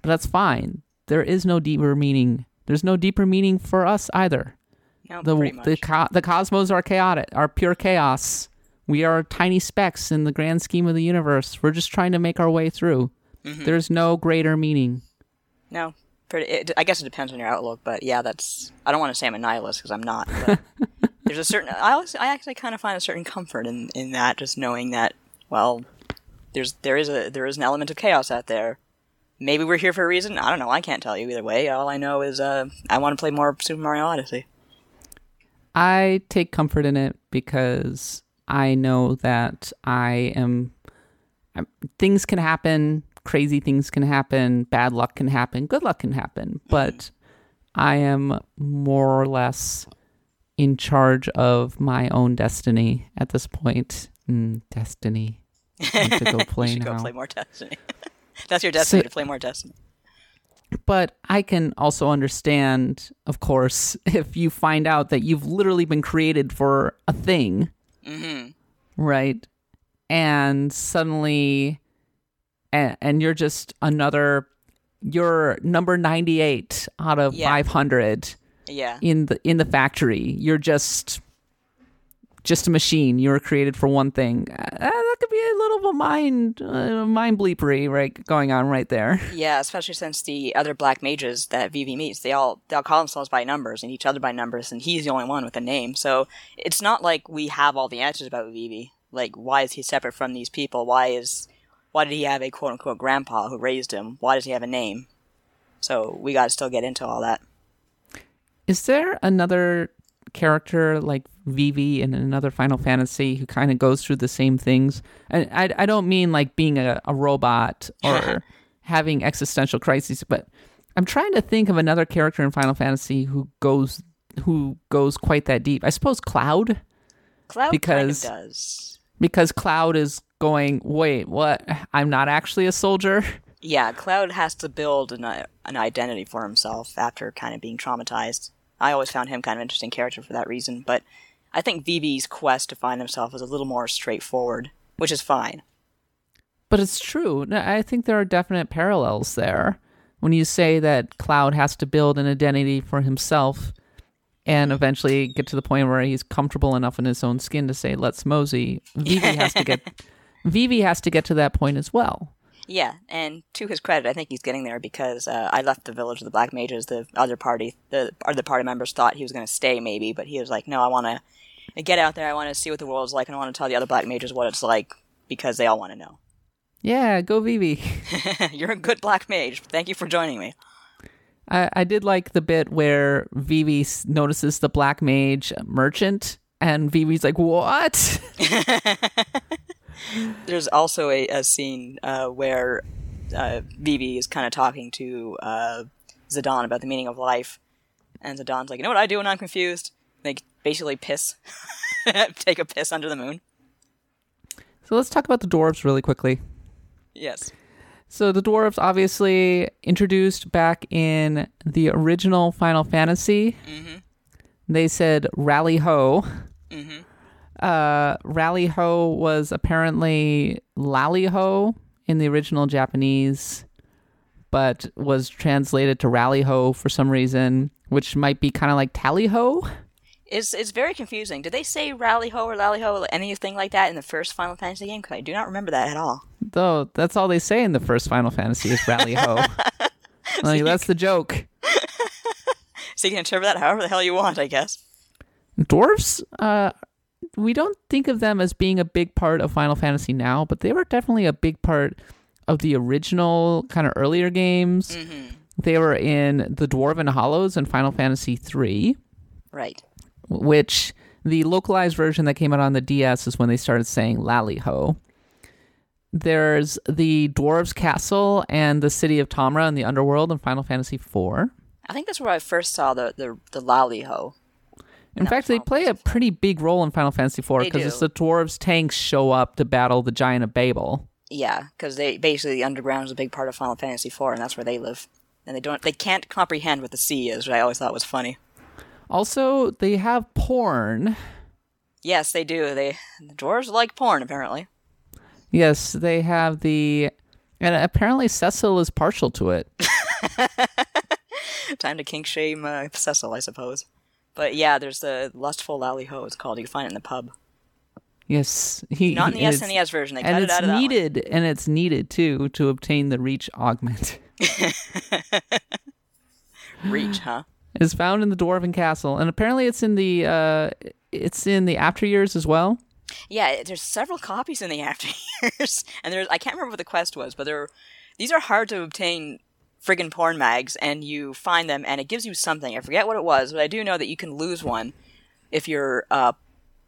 but that's fine. There is no deeper meaning. There's no deeper meaning for us either No, the the co- the cosmos are chaotic, are pure chaos. We are tiny specks in the grand scheme of the universe. We're just trying to make our way through. Mm-hmm. There's no greater meaning. No, pretty. It, I guess it depends on your outlook, but yeah, that's. I don't want to say I'm a nihilist because I'm not. But there's a certain. I I actually kind of find a certain comfort in in that, just knowing that. Well, there's there is a there is an element of chaos out there. Maybe we're here for a reason. I don't know. I can't tell you either way. All I know is uh, I want to play more Super Mario Odyssey. I take comfort in it because I know that I am. I'm- Things can happen crazy things can happen, bad luck can happen, good luck can happen, but I am more or less in charge of my own destiny at this point. Mm, destiny. To go play you should now. go play more Destiny. That's your destiny So- to play more Destiny. But I can also understand, of course, if you find out that you've literally been created for a thing, hmm right? And suddenly, and, and you're just another, you're number 98 out of Yeah. 500 Yeah. in the in the factory. You're just just a machine. You were created for one thing. Uh, that could be a little bit mind uh, mind bleepery right going on right there. Yeah, especially since the other black mages that Vivi meets, they all they all call themselves by numbers and each other by numbers, and he's the only one with a name. So it's not like we have all the answers about Vivi. Like, why is he separate from these people? Why is why did he have a quote unquote grandpa who raised him? Why does he have a name? So we got to still get into all that. Is there another character like Vivi in another Final Fantasy who kind of goes through the same things? And I, I don't mean like being a, a robot or having existential crises, but I'm trying to think of another character in Final Fantasy who goes who goes quite that deep. I suppose Cloud, Cloud Because- kind of does. because Cloud is going, wait, what? I'm not actually a soldier. Yeah, Cloud has to build an, uh, an identity for himself after kind of being traumatized. I always found him kind of an interesting character for that reason, but I think Vivi's quest to find himself is a little more straightforward, which is fine. But it's true. I think there are definite parallels there. When you say that Cloud has to build an identity for himself and eventually get to the point where he's comfortable enough in his own skin to say, let's mosey, Vivi has to get Vivi has to get to that point as well. Yeah, and to his credit, I think he's getting there because uh, I left the village of the Black Mages. The other party, the other party members thought he was going to stay, maybe, but he was like, "No, I want to get out there. I want to see what the world's like, and I want to tell the other Black Mages what it's like because they all want to know." Yeah, go Vivi. You're a good Black Mage. Thank you for joining me. I, I did like the bit where Vivi notices the black mage merchant and Vivi's like, what? There's also a, a scene uh, where uh, Vivi is kind of talking to uh, Zidane about the meaning of life, and Zidane's like, "You know what I do when I'm confused? Like, basically piss, take a piss under the moon." so let's talk about the dwarves really quickly. Yes. So the dwarves obviously introduced back in the original Final Fantasy. They said rally ho. Uh, rally ho was apparently lally ho in the original Japanese, but was translated to rally ho for some reason, which might be kind of like tally ho. It's, it's very confusing. Did they say rally ho or lally ho or anything like that in the first Final Fantasy game? Because I do not remember that at all. Though that's all they say in the first Final Fantasy is rally ho. like that's the joke. So you can interpret that however the hell you want, I guess. dwarves uh we don't think of them as being a big part of final fantasy now but they were definitely a big part of the original kind of earlier games mm-hmm. they were in the dwarven hollows in final fantasy 3 Right. which the localized version that came out on the ds is when they started saying lally-ho there's the dwarves castle and the city of Tomra in the underworld in final fantasy IV. I think that's where I first saw the the, the lally ho. In fact, they play a pretty big role in Final Fantasy IV because it's the dwarves' tanks show up to battle the giant of Babil. Yeah, because they basically the underground is a big part of Final Fantasy IV, and that's where they live. And they don't they can't comprehend what the sea is, which I always thought was funny. Also, they have porn. Yes, they do. They the dwarves like porn apparently. Yes, they have the. And apparently, Cecil is partial to it. Time to kink shame uh, Cecil, I suppose. But yeah, there's the lustful lally ho. It's called. You can find it in the pub. Yes, he Not in the SNES version. They cut it out of that one. needed, and it's needed too to obtain the reach augment. Reach, huh? It's found in the dwarven castle, and apparently, it's in the uh, it's in the after years as well. Yeah, there's several copies in the after years, and there's I can't remember what the quest was, but there these are hard to obtain friggin' porn mags, and you find them, and it gives you something. I forget what it was, but I do know that you can lose one if you're uh,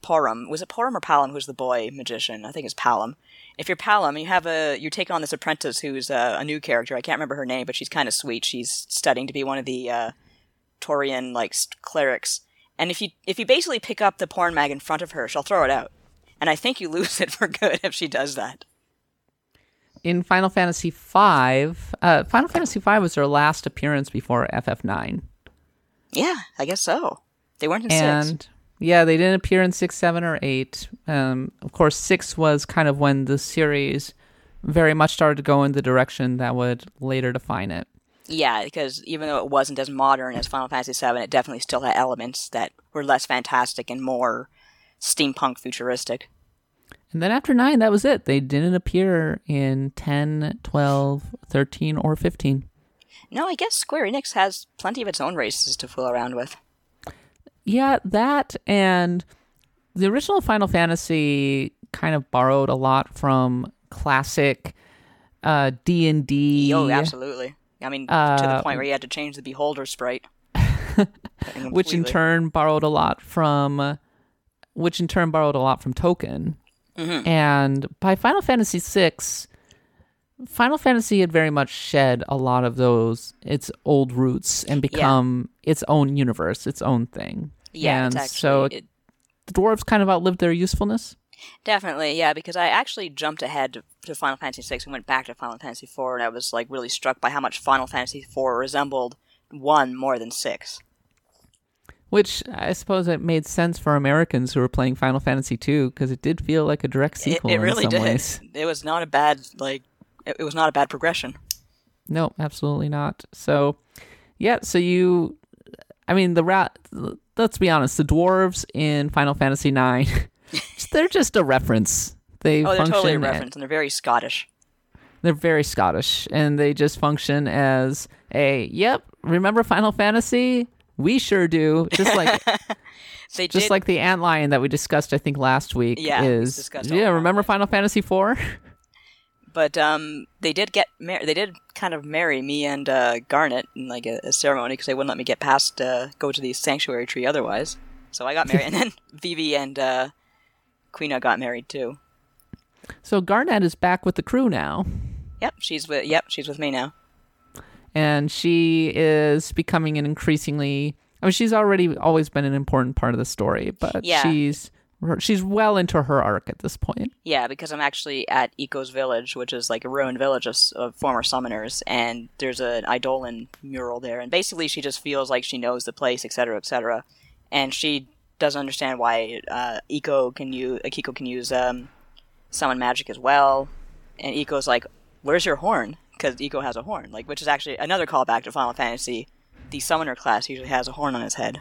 Porom. Was it Porom or Palom? Who's the boy magician? I think it's Palom. if you're Palom, you have a you take on this apprentice who's uh, a new character. I can't remember her name, but she's kind of sweet. She's studying to be one of the uh, Torian like clerics. And if you if you basically pick up the porn mag in front of her, she'll throw it out. And I think you lose it for good if she does that. In Final Fantasy V, uh, Final Fantasy V was their last appearance before FF9. Yeah, I guess so. They weren't in and six. yeah, they didn't appear in six, seven, or eight. Um, of course, six was kind of when the series very much started to go in the direction that would later define it. Yeah, because even though it wasn't as modern as Final Fantasy VII, it definitely still had elements that were less fantastic and more steampunk futuristic. And then after nine, that was it. They didn't appear in 10, 12, 13, or 15. No, I guess Square Enix has plenty of its own races to fool around with. Yeah, that and the original Final Fantasy kind of borrowed a lot from classic uh, D and D. Oh, absolutely. I mean, to Uh, the point where you had to change the Beholder sprite. which in turn borrowed a lot from which in turn borrowed a lot from Tolkien Mm-hmm. and by final fantasy VI, final fantasy had very much shed a lot of those its old roots and become its own universe its own thing Yeah, and actually, so it, the dwarves kind of outlived their usefulness definitely, yeah, because I actually jumped ahead to, to Final Fantasy VI and went back to Final Fantasy IV, and I was like really struck by how much Final Fantasy IV resembled one more than six. Which i suppose it made sense for americans who were playing final fantasy II because it did feel like a direct sequel it really in some did. ways It was not a bad like. It, it was not a bad progression. No, absolutely not. So, yeah, so you, I mean, the rat. Let's be honest, the dwarves in Final Fantasy IX, they're just a reference. They Oh, they're totally a reference, and they're very Scottish. They're very Scottish, and they just function as a. Yep, remember Final Fantasy? We sure do. Just like They just did, like the antlion that we discussed, I think last week. Yeah, is yeah. Remember. Final Fantasy IV? but um, they did get mar- They did kind of marry me and uh, Garnet in like a, a ceremony because they wouldn't let me get past uh, go to the sanctuary tree otherwise. So I got married, and then Vivi and uh, Quina got married too. so Garnet is back with the crew now. Yep, she's with. Yep, she's with me now. And she is becoming an increasingly I mean she's already always been an important part of the story, but Yeah. she's she's well into her arc at this point. Yeah, because I'm actually at Eiko's village, which is like a ruined village of, of former summoners, and there's an Eidolon mural there, and basically she just feels like she knows the place, etc., etc., and she doesn't understand why uh, Eco can use Akiko can use um, summon magic as well, and Eiko's like, "Where's your horn?" Because Eiko has a horn, like which is actually another callback to Final Fantasy. The summoner class usually has a horn on his head.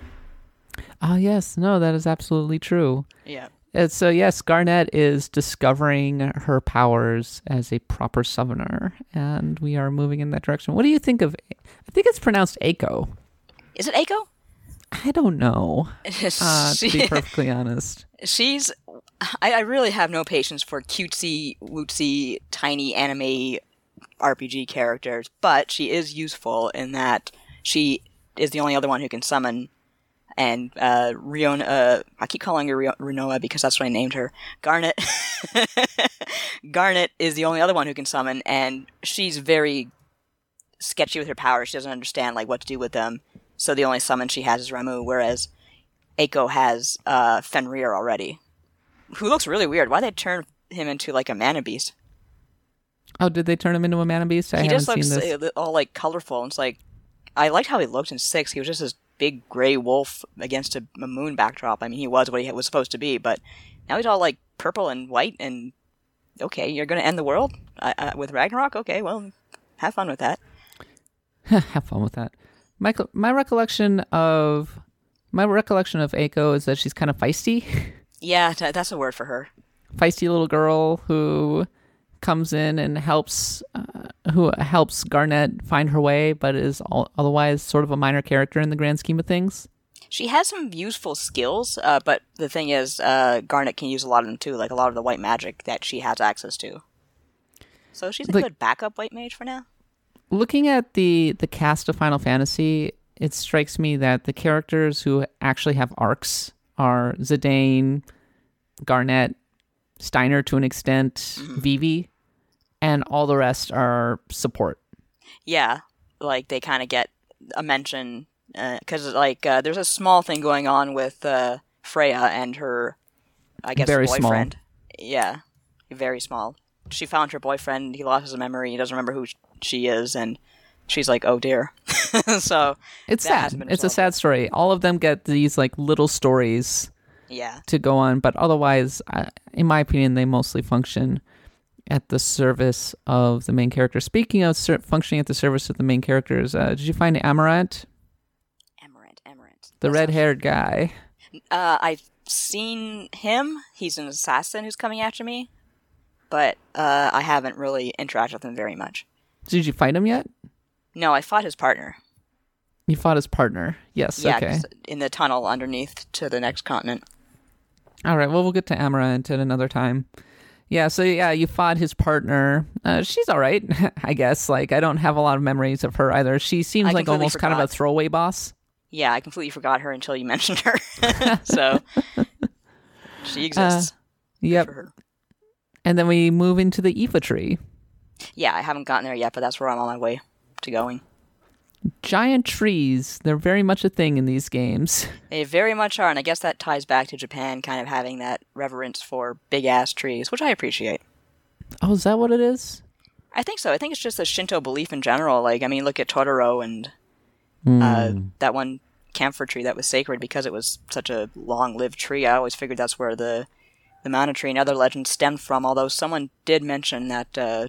Ah yes, no, that is absolutely true. Yeah. And so yes, Garnet is discovering her powers as a proper summoner, and we are moving in that direction. What do you think of? I think it's pronounced Aiko. Is it Eiko? I don't know, uh, to be perfectly honest. she's I, I really have no patience for cutesy wootsy tiny anime rpg characters but she is useful in that she is the only other one who can summon. And uh riona uh, i keep calling her rinoa because that's what i named her. Garnet. Garnet is the only other one who can summon and she's very sketchy with her powers. She doesn't understand like what to do with them. So the only summon she has is Ramuh whereas Aiko has uh, Fenrir already, who looks really weird. Why they turn him into like a mana beast? Oh, did they turn him into a mana beast? I he haven't just looks seen this. uh, all like colorful. And it's like I liked how he looked in six. He was just this big gray wolf against a, a moon backdrop. I mean, he was what he was supposed to be, but now he's all like purple and white. And okay, you're gonna end the world uh, uh, with Ragnarok. Okay, well, have fun with that. have fun with that. My my recollection of my recollection of Aiko is that she's kind of feisty, Yeah, th- that's a word for her. feisty little girl who comes in and helps uh, who helps Garnet find her way, but is all, otherwise sort of a minor character in the grand scheme of things. She has some useful skills, uh, but the thing is, uh, Garnet can use a lot of them too, like a lot of the white magic that she has access to. So she's a Like- good backup white mage for now. Looking at the the cast of Final Fantasy, it strikes me that the characters who actually have arcs are Zidane, Garnet, Steiner to an extent, Mm-hmm. Vivi, and all the rest are support. Yeah, like they kind of get a mention because like uh, there's a small thing going on with uh, Freya and her, I guess, Very small. boyfriend. Yeah, very small. She found her boyfriend. He lost his memory. He doesn't remember who she is, and she's like, "Oh dear." so It's sad. It's a sad story. All of them get these like little stories yeah, to go on, but otherwise, I- in my opinion, they mostly function at the service of the main character. Speaking of ser- functioning at the service of the main characters, uh, did you find Amarant, Emerald, Emerald. the red-haired guy? Uh, I've seen him. He's an assassin who's coming after me, but uh, I haven't really interacted with him very much. Did you fight him yet? No, I fought his partner. You fought his partner. Yes. Yeah, okay. in the tunnel underneath to the next continent. All right. Well, we'll get to Amarant at another time. Yeah. So yeah, you fought his partner. Uh, she's all right, I guess. Like I don't have a lot of memories of her either. She seems I like almost kind of a throwaway boss. Yeah, I completely forgot her until you mentioned her. so she exists. Yep. her. And then we move into the Iifa tree. Yeah, I haven't gotten there yet, but that's where I'm on my way to going. Giant trees. They're very much a thing in these games. They very much are, and I guess that ties back to Japan kind of having that reverence for big ass trees, which I appreciate. Oh, is that what it is? I think so. I think it's just a Shinto belief in general. Like, I mean, look at Totoro and Hmm. uh, that one camphor tree that was sacred because it was such a long-lived tree. I always figured that's where the the mana tree and other legends stemmed from. Although someone did mention that uh,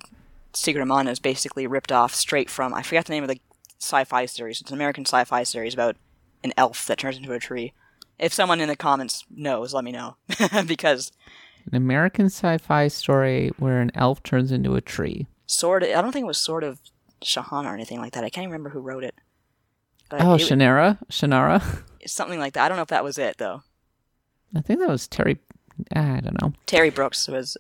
Mana is basically ripped off straight from I forgot the name of the sci-fi series. It's an American sci-fi series about an elf that turns into a tree. If someone in the comments knows, let me know because An American sci-fi story where an elf turns into a tree. Sword. I don't think it was Sword of Shannara or anything like that. I can't even remember who wrote it. But Oh, it- Shannara. Shannara. something like that. I don't know if that was it though. I think that was Terry. I don't know. Terry Brooks was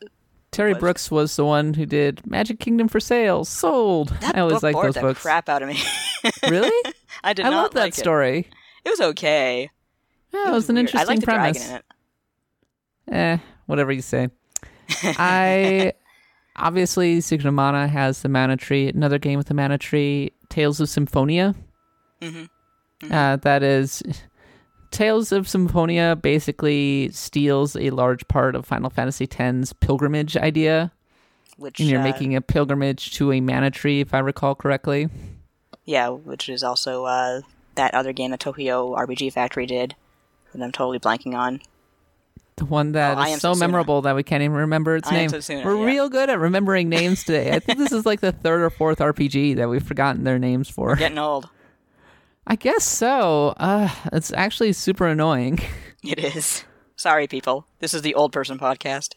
Terry Was- Brooks was the one who did Magic Kingdom for sale. Sold. that I always book like those the books. crap out of me. Really? I did I not love that like story. It was okay. Yeah, it was an weird. interesting I liked the dragon in it. Eh, whatever you say. I obviously Secret of Mana has the mana tree. Another game with the mana tree, Tales of Symphonia. Mhm. Uh, that is Tales of Symphonia basically steals a large part of Final Fantasy X's pilgrimage idea, Which and you're uh, making a pilgrimage to a mana tree, if I recall correctly. yeah, which is also uh, that other game that Tokyo RPG Factory did that I'm totally blanking on. The one that Oh, is so Setsuna. memorable that we can't even remember its I name. Setsuna, We're yeah. real good at remembering names today. I think this is like the third or fourth RPG that we've forgotten their names for. Getting old. I guess so. Uh, it's actually super annoying. It is. Sorry, people. This is the old person podcast.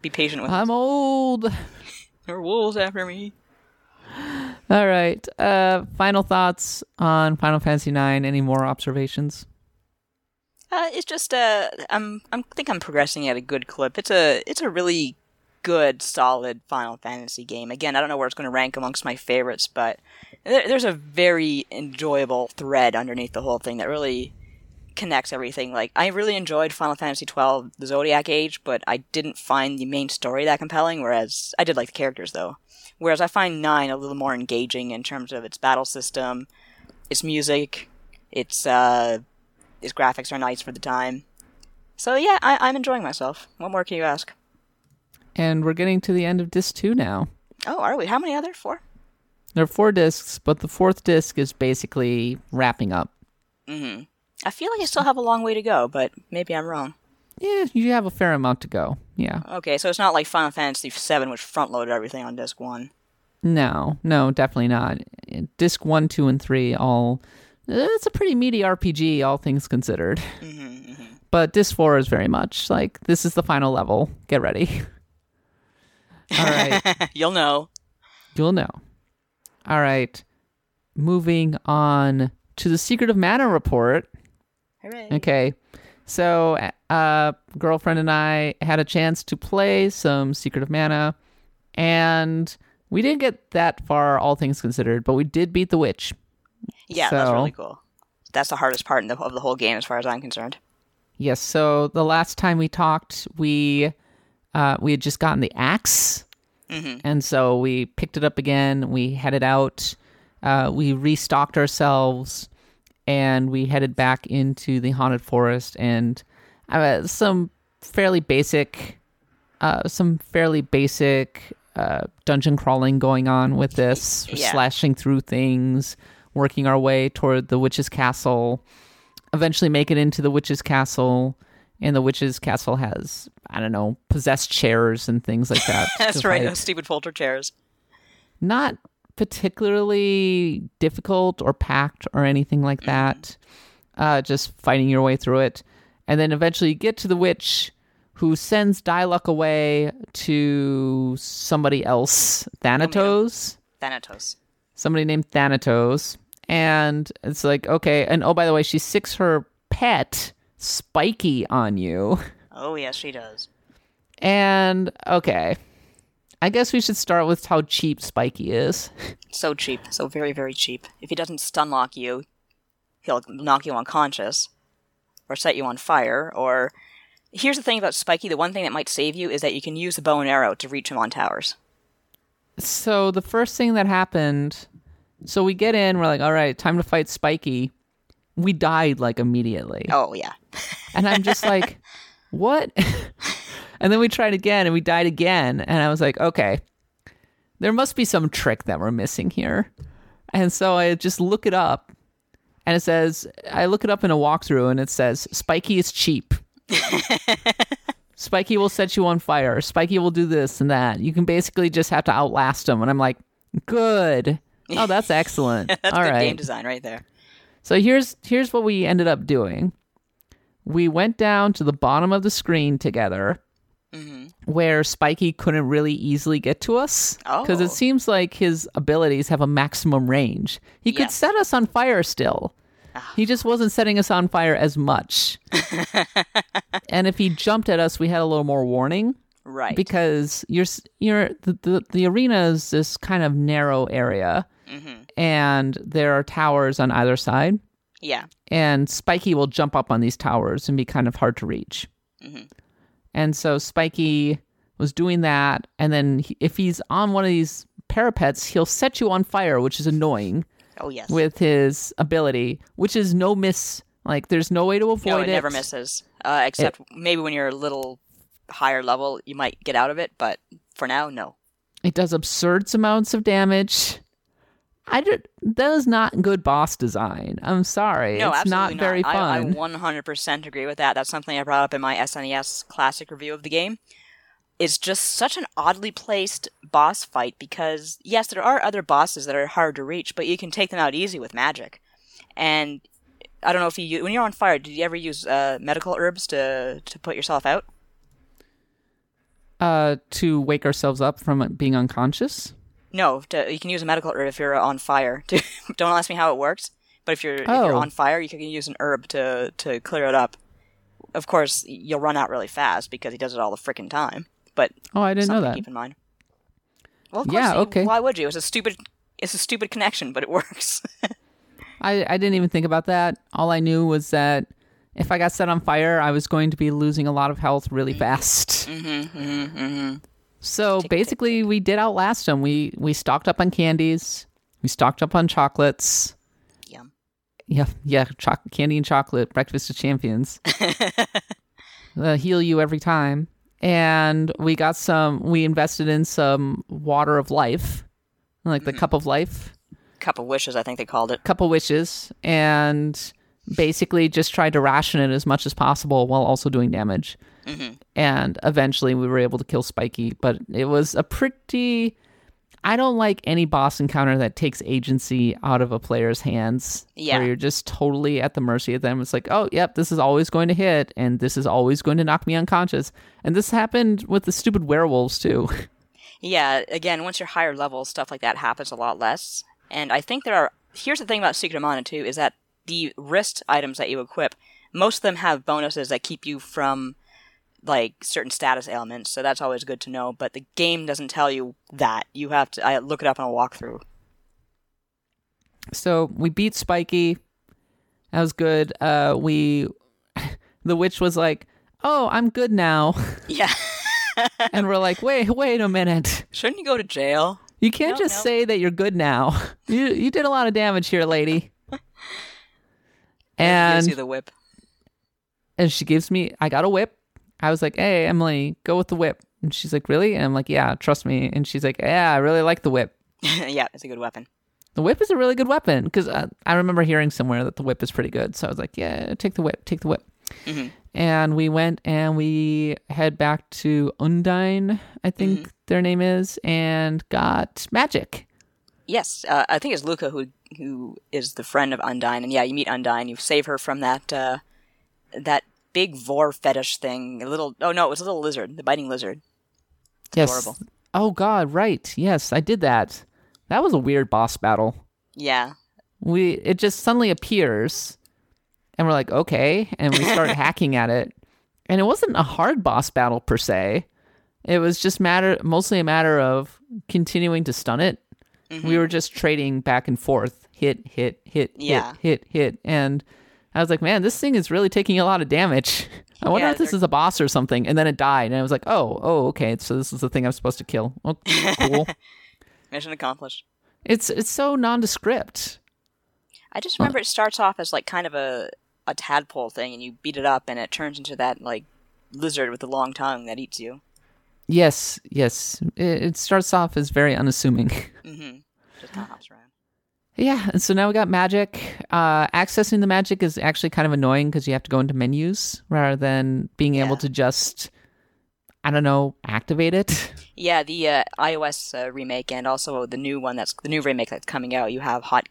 Be patient with I'm us. old. There are wolves after me. All right. Uh, final thoughts on Final Fantasy IX. Any more observations? Uh, it's just uh, I'm I'm think I'm progressing at a good clip. It's a it's a really good, solid Final Fantasy game. Again, I don't know where it's going to rank amongst my favorites, but there's a very enjoyable thread underneath the whole thing that really connects everything. Like I really enjoyed Final Fantasy XII: the Zodiac Age, but I didn't find the main story that compelling. Whereas I did like the characters though. Whereas I find nine a little more engaging in terms of its battle system, its music, its uh, its graphics are nice for the time. So yeah, I, I'm enjoying myself. What more can you ask? And we're getting to the end of disc two now. Oh, are we? How many other? Four? There are four discs, but the fourth disc is basically wrapping up. Mm-hmm. I feel like I still have a long way to go, but maybe I'm wrong. Yeah, you have a fair amount to go. Yeah. Okay, so it's not like Final Fantasy VII, which front-loaded everything on disc one. No, no, definitely not. Disc one, two, and three all. It's a pretty meaty RPG, all things considered. Mm-hmm, But disc four is very much like this is the final level. Get ready. all right, You'll know. you'll know. All right, moving on to the Secret of Mana report. Hooray. Okay. So, uh, girlfriend and I had a chance to play some Secret of Mana, and we didn't get that far, all things considered, but we did beat the witch. Yeah, that's So- really cool. That's the hardest part in the, of the whole game, as far as I'm concerned. Yes. So the last time we talked, we uh, we had just gotten the axe, and so we picked it up again. We headed out. Uh, we restocked ourselves, and we headed back into the haunted forest. And uh, some fairly basic, uh, some fairly basic uh, dungeon crawling going on with this, Yeah. slashing through things, working our way toward the witch's castle. Eventually, make it into the witch's castle. And the witch's castle has, I don't know, possessed chairs and things like that. That's right. fight Those stupid folder chairs. not particularly difficult or packed or anything like that. Uh, just fighting your way through it. And then eventually you get to the witch who sends Dyluck away to somebody else, Thanatos. Thanatos. Somebody named Thanatos. And it's like, okay. And oh, by the way, she sicks her pet, Spikey, on you. Oh yes, she does. And okay. I guess we should start with how cheap Spikey is. So cheap. So very, very cheap. If he doesn't stun lock you, he'll knock you unconscious, or set you on fire. Or here's the thing about Spikey: the one thing that might save you is that you can use the bow and arrow to reach him on towers. So the first thing that happened, so we get in, we're like, all right, time to fight Spikey. We died like immediately. Oh yeah. And I'm just like, what? and then we tried again and we died again. And I was like, okay, there must be some trick that we're missing here. And so I just look it up and it says, I look it up in a walkthrough and it says, Spikey is cheap. Spikey will set you on fire. Spikey will do this and that. You can basically just have to outlast him. And I'm like, good. Oh, that's excellent. All right. That's All good right. game design right there. So here's here's what we ended up doing. We went down to the bottom of the screen together, mm-hmm. where Spikey couldn't really easily get to us because Oh. it seems like his abilities have a maximum range. He could set us on fire still. Ah. He just wasn't setting us on fire as much. and if he jumped at us, we had a little more warning Right. because you're you're the, the the arena is this kind of narrow area, mm-hmm. And there are towers on either side yeah. and Spikey will jump up on these towers and be kind of hard to reach. And so Spikey was doing that, and then he, if he's on one of these parapets, he'll set you on fire, which is annoying Oh yes. with his ability, which is no miss. Like there's no way to avoid no, it, never misses. Uh, except maybe when you're a little higher level, you might get out of it. But for now, no. It does absurd amounts of damage. I did, that is not good boss design. I'm sorry. No, it's absolutely not very I, I 100% agree with that. That's something I brought up in my SNES classic review of the game. It's just such an oddly placed boss fight because, yes, there are other bosses that are hard to reach, but you can take them out easy with magic. And I don't know if you, when you're on fire, did you ever use uh, medical herbs to, to put yourself out? uh, to wake ourselves up from being unconscious. No, to, you can use a medical herb if you're on fire. To, don't ask me how it works, but if you're if you're Oh. on fire, you can use an herb to to clear it up. Of course, you'll run out really fast because he does it all the freaking time. But Oh, I didn't know that. keep in mind. Well, of Yeah, you- okay. Why would you? It's a stupid. It's a stupid connection, but it works. I, I didn't even think about that. All I knew was that if I got set on fire, I was going to be losing a lot of health really fast. mm-hmm, mm-hmm, mm-hmm. So tick, basically, we did outlast them. We we stocked up on candies. We stocked up on chocolates. Yum. Yeah, yeah, choc- candy and chocolate, breakfast of champions. uh, heal you every time. And we got some. We invested in some water of life, like the cup of life. Cup of wishes, I think they called it. couple of wishes and basically just tried to ration it as much as possible while also doing damage. Mm-hmm. And eventually we were able to kill Spikey, but it was a pretty. I don't like any boss encounter that takes agency out of a player's hands. Yeah. Where you're just totally at the mercy of them. It's like, oh, yep, this is always going to hit, and this is always going to knock me unconscious. And this happened with the stupid werewolves, too. Yeah, again, once you're higher level, stuff like that happens a lot less. And I think there are. Here's the thing about Secret of Mana too is that the wrist items that you equip, most of them have bonuses that keep you from like certain status ailments. So that's always good to know. But the game doesn't tell you that. You have to I look it up on a walkthrough. So we beat Spikey. That was good. Uh, we, the witch was like, "Oh, I'm good now." Yeah. and we're like, wait, wait a minute. Shouldn't you go to jail? You can't Nope, just nope. say that you're good now. You you did a lot of damage here, lady. And gives you the whip. and she gives me I got a whip. I was like, "Hey, Emily, go with the whip." And she's like, "Really?" And I'm like, "Yeah, trust me." And she's like, "Yeah, I really like the whip." yeah, it's a good weapon. The whip is a really good weapon because uh, I remember hearing somewhere that the whip is pretty good. So I was like, "Yeah, take the whip, take the whip." Mhm. And we went and we head back to Undine, I think Mm-hmm. their name is, and got magic. Yes, uh, I think it's Luca who who is the friend of Undine, and yeah, you meet Undine. You save her from that uh, that big vor fetish thing. A little. Oh no, it was a little lizard, the biting lizard. yes. horrible. Oh God, right. Yes, I did that. That was a weird boss battle. Yeah, we it just suddenly appears and we're like okay and we start hacking at it and it wasn't a hard boss battle per se it was just matter mostly a matter of continuing to stun it Mm-hmm. we were just trading back and forth hit hit hit Yeah. hit hit hit and i was like man this thing is really taking a lot of damage i wonder Yeah, if this they're- is a boss or something and then it died and i was like oh oh okay so this is the thing i'm supposed to kill oh, cool mission accomplished. it's it's so nondescript I just remember it starts off as like kind of a a tadpole thing, and you beat it up, and it turns into that like lizard with the long tongue that eats you. Yes, yes. It, it starts off as very unassuming. Mm-hmm. Just kind of hops around. Yeah, and so now we got magic. Uh, accessing the magic is actually kind of annoying because you have to go into menus rather than being able to just, I don't know, activate it. Yeah, the uh, iOS uh, remake and also the new one that's the new remake that's coming out. You have hot.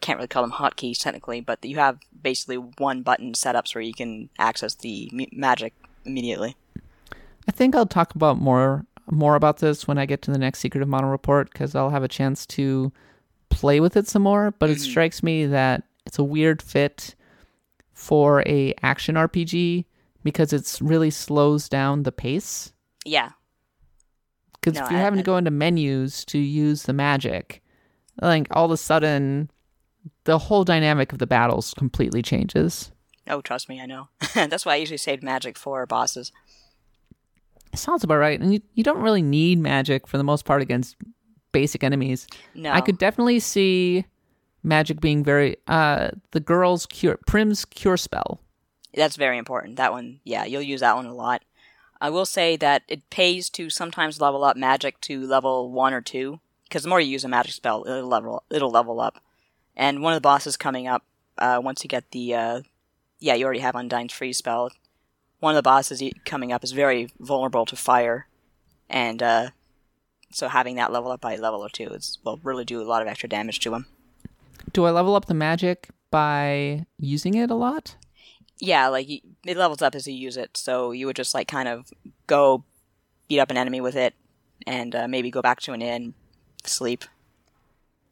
Can't really call them hotkeys technically, but you have basically one button setups where you can access the m- magic immediately. I think I'll talk about more more about this when I get to the next Secret of Mana report because I'll have a chance to play with it some more. But it mm. strikes me that it's a weird fit for a action RPG because it's really slows down the pace. Yeah, Because No, if you're I- having I- to go into menus to use the magic, like all of a sudden, the whole dynamic of the battles completely changes. Oh, trust me, I know. That's why I usually save magic for bosses. Sounds about right, and you, you don't really need magic for the most part against basic enemies. No, I could definitely see magic being very uh the girl's cure Prim's cure spell. That's very important. That one, yeah, you'll use that one a lot. I will say that it pays to sometimes level up magic to level one or two because the more you use a magic spell, it'll level it'll level up. And one of the bosses coming up, uh, once you get the, uh, yeah, you already have Undine's freeze spell. One of the bosses coming up is very vulnerable to fire, and uh, so having that level up by level or two is will really do a lot of extra damage to him. Do I level up the magic by using it a lot? Yeah, like it levels up as you use it. So you would just like kind of go beat up an enemy with it, and uh, maybe go back to an inn, sleep.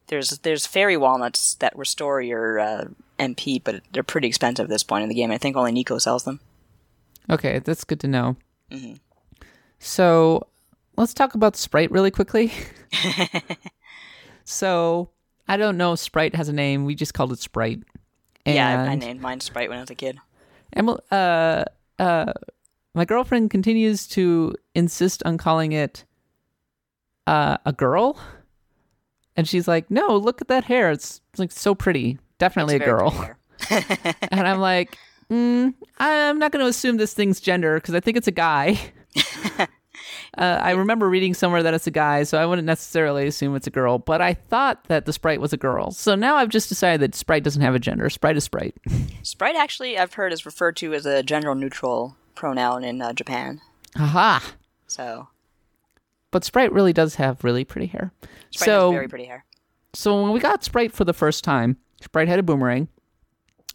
There's there's fairy walnuts that restore your uh, MP, but they're pretty expensive at this point in the game. I think only Nico sells them. Okay, that's good to know. Mhm. So let's talk about Sprite really quickly. so I don't know if Sprite has a name. We just called it Sprite. And Yeah, I, I named mine Sprite when I was a kid. Emil, uh, uh, my girlfriend continues to insist on calling it uh, a girl. And she's like, no, look at that hair. It's, it's like so pretty. Definitely It's a girl. and I'm like, mm, I'm not going to assume this thing's gender because I think it's a guy. Uh, I remember reading somewhere that it's a guy, so I wouldn't necessarily assume it's a girl. But I thought that the sprite was a girl, so now I've just decided that sprite doesn't have a gender. Sprite is sprite. Sprite actually, I've heard, is referred to as a gender neutral pronoun in uh, Japan. Aha! So But sprite really does have really pretty hair. Sprite so has very pretty hair. so when we got sprite for the first time, sprite had a boomerang,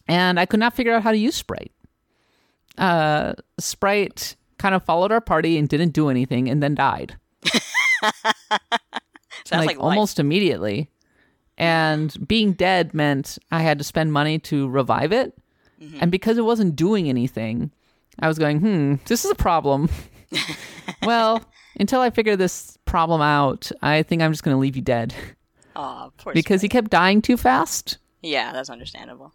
and I could not figure out how to use sprite. Uh, sprite kind of followed our party and didn't do anything, and then died. Sounds like, life. almost immediately. And being dead meant I had to spend money to revive it. Mm-hmm. And because it wasn't doing anything, I was going, hmm, this is a problem. well, until I figure this problem out, I think I'm just going to leave you dead Aw, poor because he kept dying too fast. Yeah, that's understandable.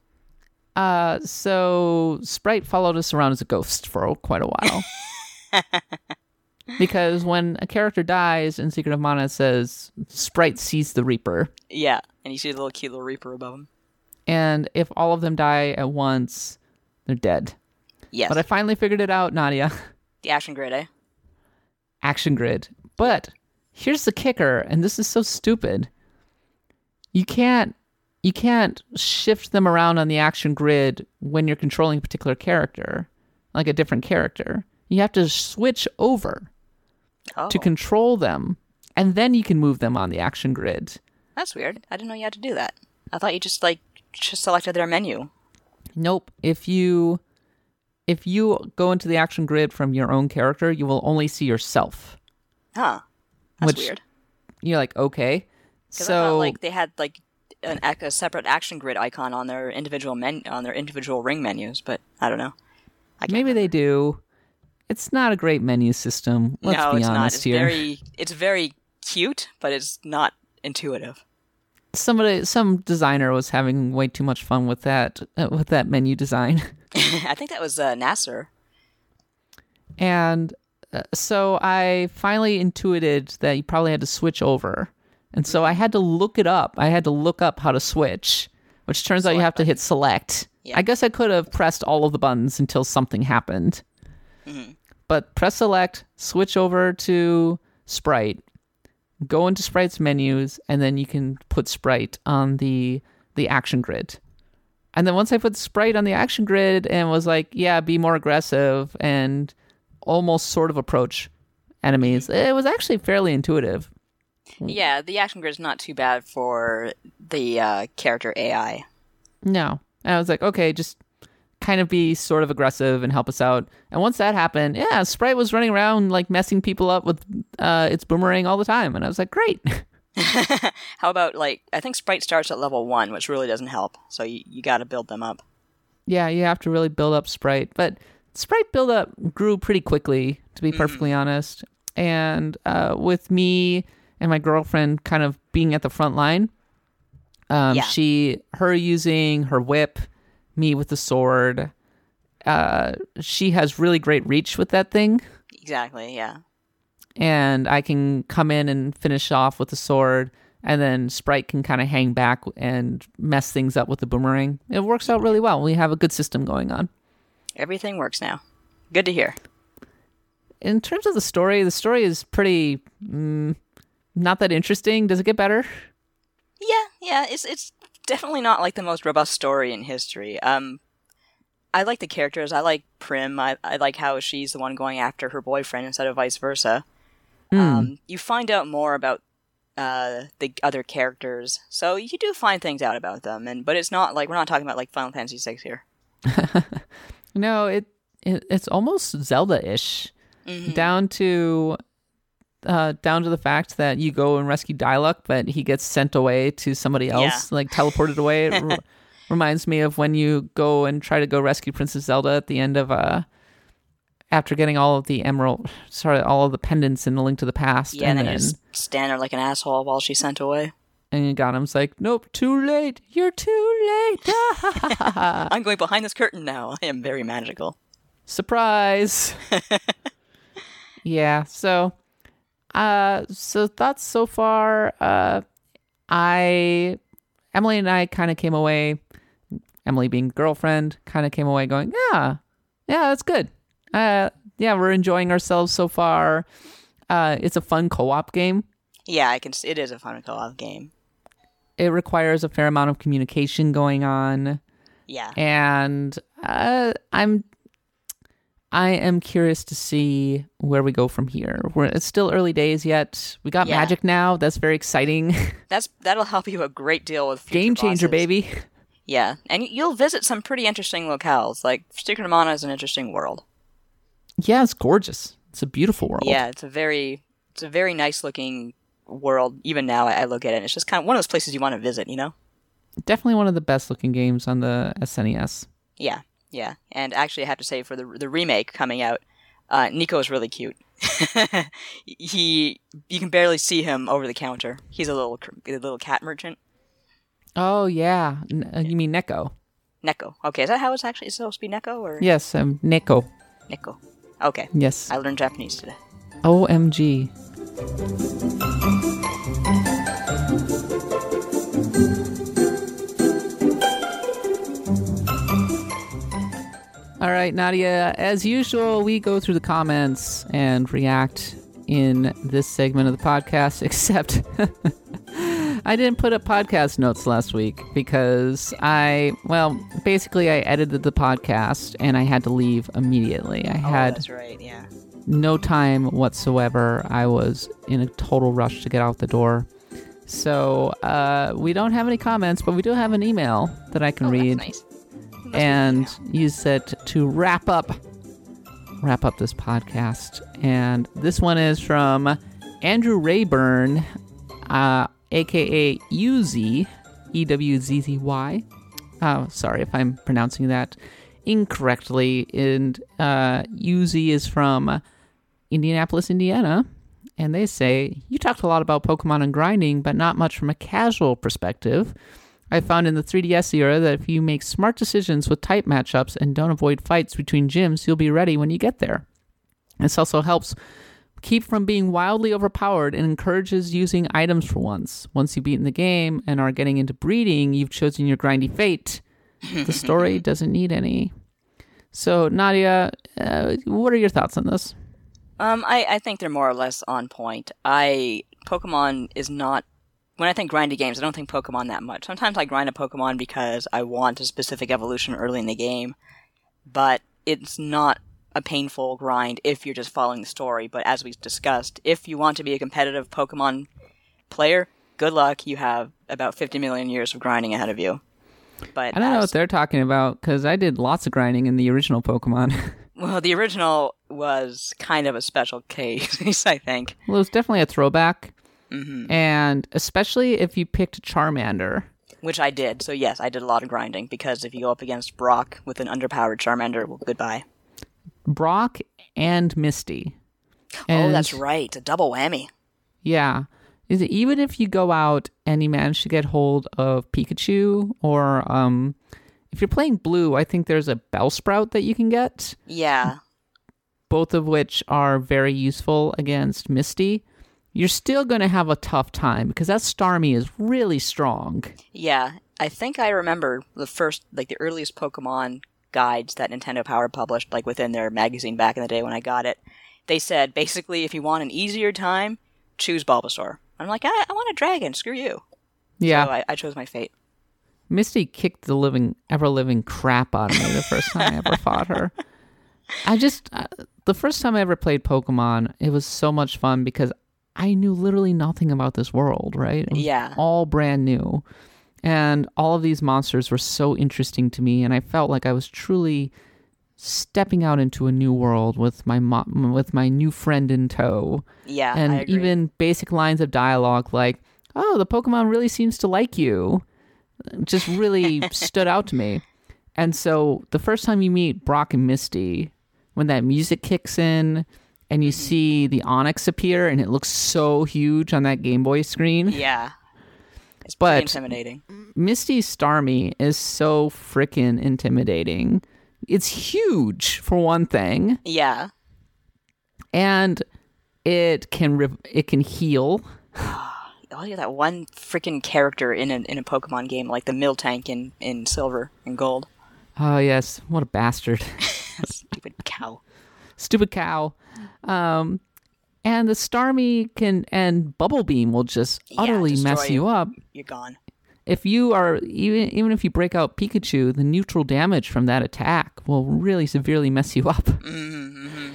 Uh, so Sprite followed us around as a ghost for quite a while. because when a character dies in Secret of Mana, it says Sprite sees the Reaper. Yeah, and you see the little cute little Reaper above him. And if all of them die at once, they're dead. Yes, But I finally figured it out, Nadia. the action grid, eh? Action grid. But here's the kicker, and this is so stupid. You can't you can't shift them around on the action grid when you're controlling a particular character, like a different character. You have to switch over Oh, to control them, and then you can move them on the action grid. that's weird. I didn't know you had to do that. I thought you just like just selected their menu. Nope. If you if you go into the action grid from your own character, you will only see yourself. Huh? That's Which- weird. You're like, okay. 'Cause I thought, So like they had like an a separate action grid icon on their individual men on their individual ring menus, but I don't know. I maybe they do. It's not a great menu system. Let's no, be it's not. honest It's here. very it's very cute, but it's not intuitive. Somebody, some designer was having way too much fun with that uh, with that menu design, I think that was uh, Nasir. and uh, so I finally intuited that you probably had to switch over, and so I had to look it up. I had to look up how to switch, which turns out you Select have to hit select. Yeah. I guess I could have pressed all of the buttons until something happened, Mm-hmm. But press select, switch over to sprite, go into sprite's menus, and then you can put sprite on the the action grid. And then once I put sprite on the action grid and was like, yeah, be more aggressive and almost sort of approach enemies, it was actually fairly intuitive. Yeah, the action grid is not too bad for the uh, character AI. No. And I was like, okay, just kind of be sort of aggressive and help us out. And once that happened, yeah, Sprite was running around like messing people up with uh, its boomerang all the time. And I was like, great. How about like I think Sprite starts at level one, which really doesn't help. So you, you got to build them up. yeah, you have to really build up Sprite. But Sprite build up grew pretty quickly, to be perfectly honest. And uh, with me and my girlfriend kind of being at the front line, um, Yeah. she, her using her whip, me with the sword. Uh, she has really great reach with that thing. Exactly. Yeah. and I can come in and finish off with the sword, and then Sprite can kind of hang back and mess things up with the boomerang. It works out really well. We have a good system going on. Everything works now. Good to hear. In terms of the story, the story is pretty mm, not that interesting. Does it get better? Yeah, yeah, it's it's definitely not like the most robust story in history. Um, I like the characters. I like Prim. I, I like how she's the one going after her boyfriend instead of vice versa. Um, you find out more about uh, the other characters, so you do find things out about them. And but it's not like we're not talking about like Final Fantasy VI here. No, it, it it's almost Zelda-ish, down to uh, down to the fact that you go and rescue Dyluck, but he gets sent away to somebody else, like teleported away. It re- reminds me of when you go and try to go rescue Princess Zelda at the end of uh, after getting all of the emerald, sorry, all of the pendants in the Link to the Past, Yeah, and, and then you then just stand there like an asshole while she's sent away. and Ganem's like, "Nope, too late. You're too late." I'm going behind this curtain now. I am very magical. surprise yeah so uh so thoughts so far uh i emily and i kind of came away emily being girlfriend kind of came away going yeah yeah that's good uh yeah we're enjoying ourselves so far uh it's a fun co-op game Yeah, I can. It is a fun co-op game. it requires a fair amount of communication going on Yeah. and uh, I'm I am curious to see where we go from here. We're, it's still early days yet. We got Yeah. magic now. That's very exciting. That's that'll help you a great deal with future Game changer, bosses. baby. Yeah, and you'll visit some pretty interesting locales. Like Secret of Mana is an interesting world. Yeah, it's gorgeous. It's a beautiful world. Yeah, it's a very it's a very nice looking world. Even now, I, I look at it, and it's just kind of one of those places you want to visit. You know? Definitely one of the best looking games on the SNES. Yeah, yeah. And actually, I have to say for the the remake coming out, uh, Nico is really cute. he you can barely see him over the counter. He's a little a little cat merchant. Oh yeah, N- uh, you mean Neko? Neko. Okay, is that how it's actually it's supposed to be Neko or Yes, um, Neko. Neko? Okay, Yes. I learned Japanese today. OMG. All right, Nadia, as usual, we go through the comments and react in this segment of the podcast, except I didn't put up podcast notes last week because I, well, basically, I edited the podcast and I had to leave immediately. I Oh, had right. Yeah. no time whatsoever. I was in a total rush to get out the door. So uh, we don't have any comments, but we do have an email that I can Oh, read That's nice. And use it to wrap up wrap up this podcast. And this one is from Andrew Rayburn, uh, aka Uzi, E W Z Z Y. Oh, sorry if I'm pronouncing that incorrectly. And uh, Uzi is from Indianapolis, Indiana. And they say, You talked a lot about Pokemon and grinding, but not much from a casual perspective. I found in the 3DS era that if you make smart decisions with type matchups and don't avoid fights between gyms, you'll be ready when you get there. This also helps keep from being wildly overpowered and encourages using items for once. Once you've beaten the game and are getting into breeding, you've chosen your grindy fate. The story doesn't need any. So, Nadia, uh, what are your thoughts on this? Um, I, I think they're more or less on point. I Pokemon is not when I think grindy games, I don't think Pokemon that much. Sometimes I grind a Pokemon because I want a specific evolution early in the game, but it's not a painful grind if you're just following the story. But as we discussed, if you want to be a competitive Pokemon player, good luck. You have about 50 million years of grinding ahead of you. But I don't know what they're talking about because I did lots of grinding in the original Pokemon. well, the original was kind of a special case, I think. well, it was definitely a throwback. Hmm And especially if you picked Charmander. Which I did. So yes, I did a lot of grinding because if you go up against Brock with an underpowered Charmander, well, goodbye. Brock and Misty. oh, that's right, a double whammy. Yeah. Is it even if you go out and you manage to get hold of Pikachu or um if you're playing blue, I think there's a Bellsprout that you can get, Yeah, both of which are very useful against Misty. You're still going to have a tough time because that Starmie is really strong. yeah. I think I remember the first, like the earliest Pokemon guides that Nintendo Power published, like within their magazine back in the day when I got it. They said basically, if you want an easier time, choose Bulbasaur. I'm like, I, I want a dragon. Screw you. Yeah. So I, I chose my fate. Misty kicked the living, ever living crap out of me the first time I ever fought her. I just, uh, the first time I ever played Pokemon, it was so much fun because I knew literally nothing about this world, right? Yeah. all brand new. And all of these monsters were so interesting to me, and I felt like I was truly stepping out into a new world with my mo- with my new friend in tow Yeah, and even basic lines of dialogue like oh the pokemon really seems to like you just really stood out to me and so the first time you meet brock and misty when that music kicks in and you Mm-hmm. see the Onix appear and it looks so huge on that game boy screen yeah, it's But- intimidating. misty starmie is so freaking intimidating it's huge for one thing Yeah, and it can re- it can heal oh yeah, that one freaking character in a in a Pokemon game like the Miltank in in Silver and Gold. oh yes what a bastard Stupid cow. stupid cow. Um, and the Starmie can and Bubble Beam will just Yeah, utterly mess you you. up. You're gone. If you are even even if you break out Pikachu, the neutral damage from that attack will really severely mess you up. Mm-hmm.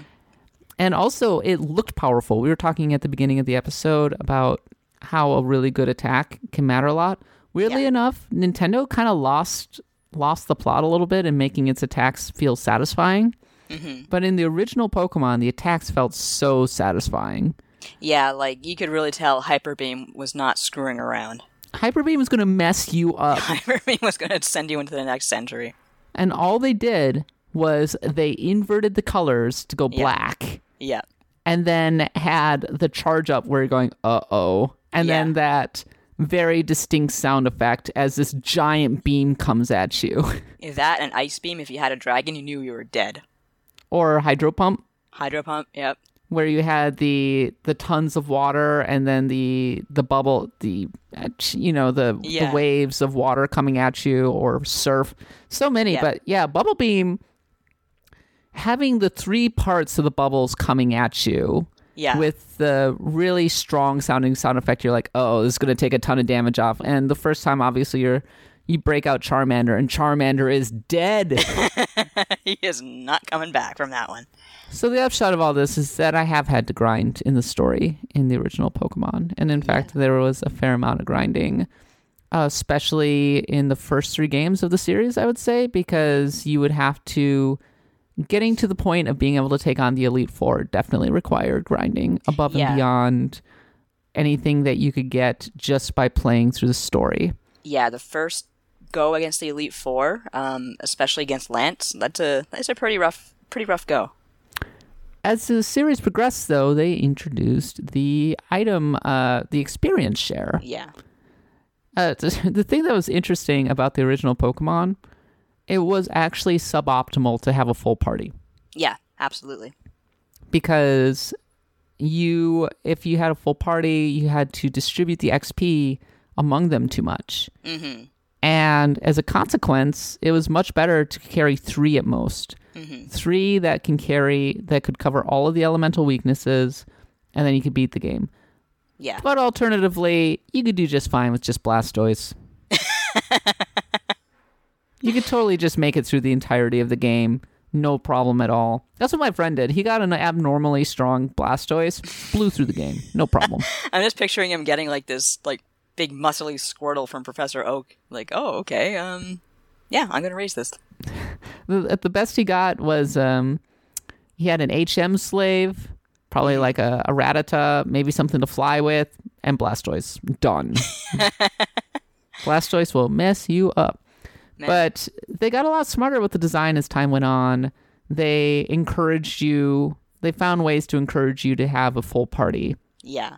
And also, it looked powerful. We were talking at the beginning of the episode about how a really good attack can matter a lot. Weirdly Yeah. enough, Nintendo kind of lost lost the plot a little bit in making its attacks feel satisfying. Mm-hmm. But in the original Pokemon, the attacks felt so satisfying. Yeah, like you could really tell Hyper Beam was not screwing around. Hyper Beam was going to mess you up. Hyper Beam was going to send you into the next century. and all they did was they inverted the colors to go Yeah. black Yeah, and then had the charge up where you're going, uh oh. And Yeah. then that very distinct sound effect as this giant beam comes at you. Is that and Ice Beam. If you had a dragon, you knew you were dead. Or Hydro Pump. Hydro Pump. Yep. where you had the the tons of water and then the the bubble the you know the Yeah. the waves of water coming at you or surf so many Yeah. but yeah bubble beam having the three parts of the bubbles coming at you Yeah. with the really strong sounding sound effect you're like oh this is going to take a ton of damage off and the first time obviously you're you break out charmander and charmander is dead he is not coming back from that one. So the upshot of all this is that I have had to grind in the story in the original Pokemon, and in fact, there was a fair amount of grinding, uh, especially in the first three games of the series. I would say because you would have to getting to the point of being able to take on the Elite Four definitely required grinding above Yeah. and beyond anything that you could get just by playing through the story. Yeah, the first go against the Elite Four, um, especially against Lance, that's a that's a pretty rough pretty rough go. As the series progressed, though, they introduced the item, uh, the experience share. Yeah. Uh, the thing that was interesting about the original Pokemon, it was actually suboptimal to have a full party Yeah, absolutely. because you, if you had a full party, you had to distribute the XP among them too much, Mm-hmm. And as a consequence, it was much better to carry three at most, Mm-hmm. three that can carry that could cover all of the elemental weaknesses, and then you could beat the game. Yeah. But alternatively, you could do just fine with just Blastoise. you could totally just make it through the entirety of the game, no problem at all. That's what my friend did. He got an abnormally strong Blastoise, blew through the game, no problem. I'm just picturing him getting like this like big muscly Squirtle from Professor Oak. Like, oh, okay, um, yeah, I'm gonna raise this. the, the best he got was um, he had an HM slave, probably like a, a Rattata, maybe something to fly with, and Blastoise. Done. Blastoise will mess you up. Man. But they got a lot smarter with the design as time went on. They encouraged you, they found ways to encourage you to have a full party. Yeah.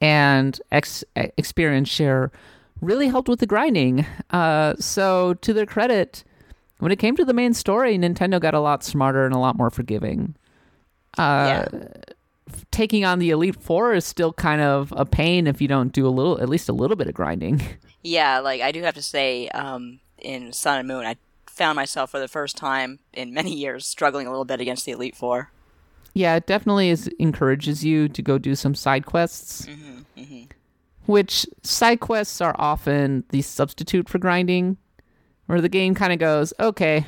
And X Experience Share really helped with the grinding. Uh, so, to their credit, when it came to the main story, Nintendo got a lot smarter and a lot more forgiving. Uh, yeah. Taking on the Elite Four is still kind of a pain if you don't do a little, at least a little bit of grinding. Yeah, like I do have to say, um, in Sun and Moon, I found myself for the first time in many years struggling a little bit against the Elite Four. Yeah, it definitely is encourages you to go do some side quests. Mm-hmm, Which side quests are often the substitute for grinding, where the game kind of goes, okay,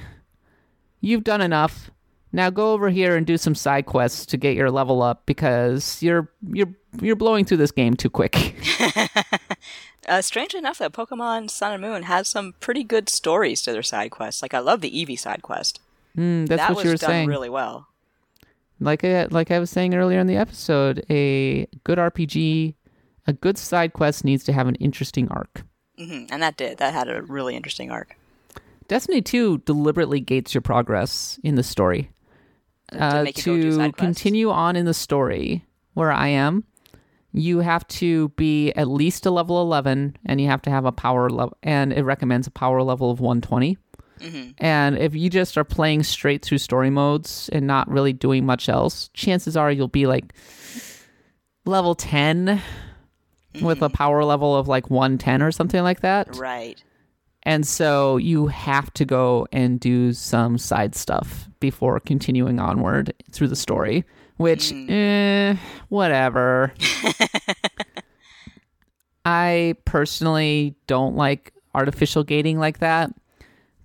you've done enough. Now go over here and do some side quests to get your level up because you're you're you're blowing through this game too quick. Uh, strangely enough, though, Pokemon Sun and Moon has some pretty good stories to their side quests. Like I love the Eevee side quest. Mm, that's that what was you were done saying. really well. Like I, like I was saying earlier in the episode, a good RPG, a good side quest needs to have an interesting arc. hmm And that did. That had a really interesting arc. Destiny 2 deliberately gates your progress in the story. Uh, make you go do to continue on in the story where I am, you have to be at least a level 11 and you have to have a power level, and it recommends a power level of 120. Mm-hmm. And if you just are playing straight through story modes and not really doing much else, chances are you'll be like level 10 with a power level of like 110 or something like that. Right. And so you have to go and do some side stuff before continuing onward through the story, which, eh, whatever. I personally don't like artificial gating like that,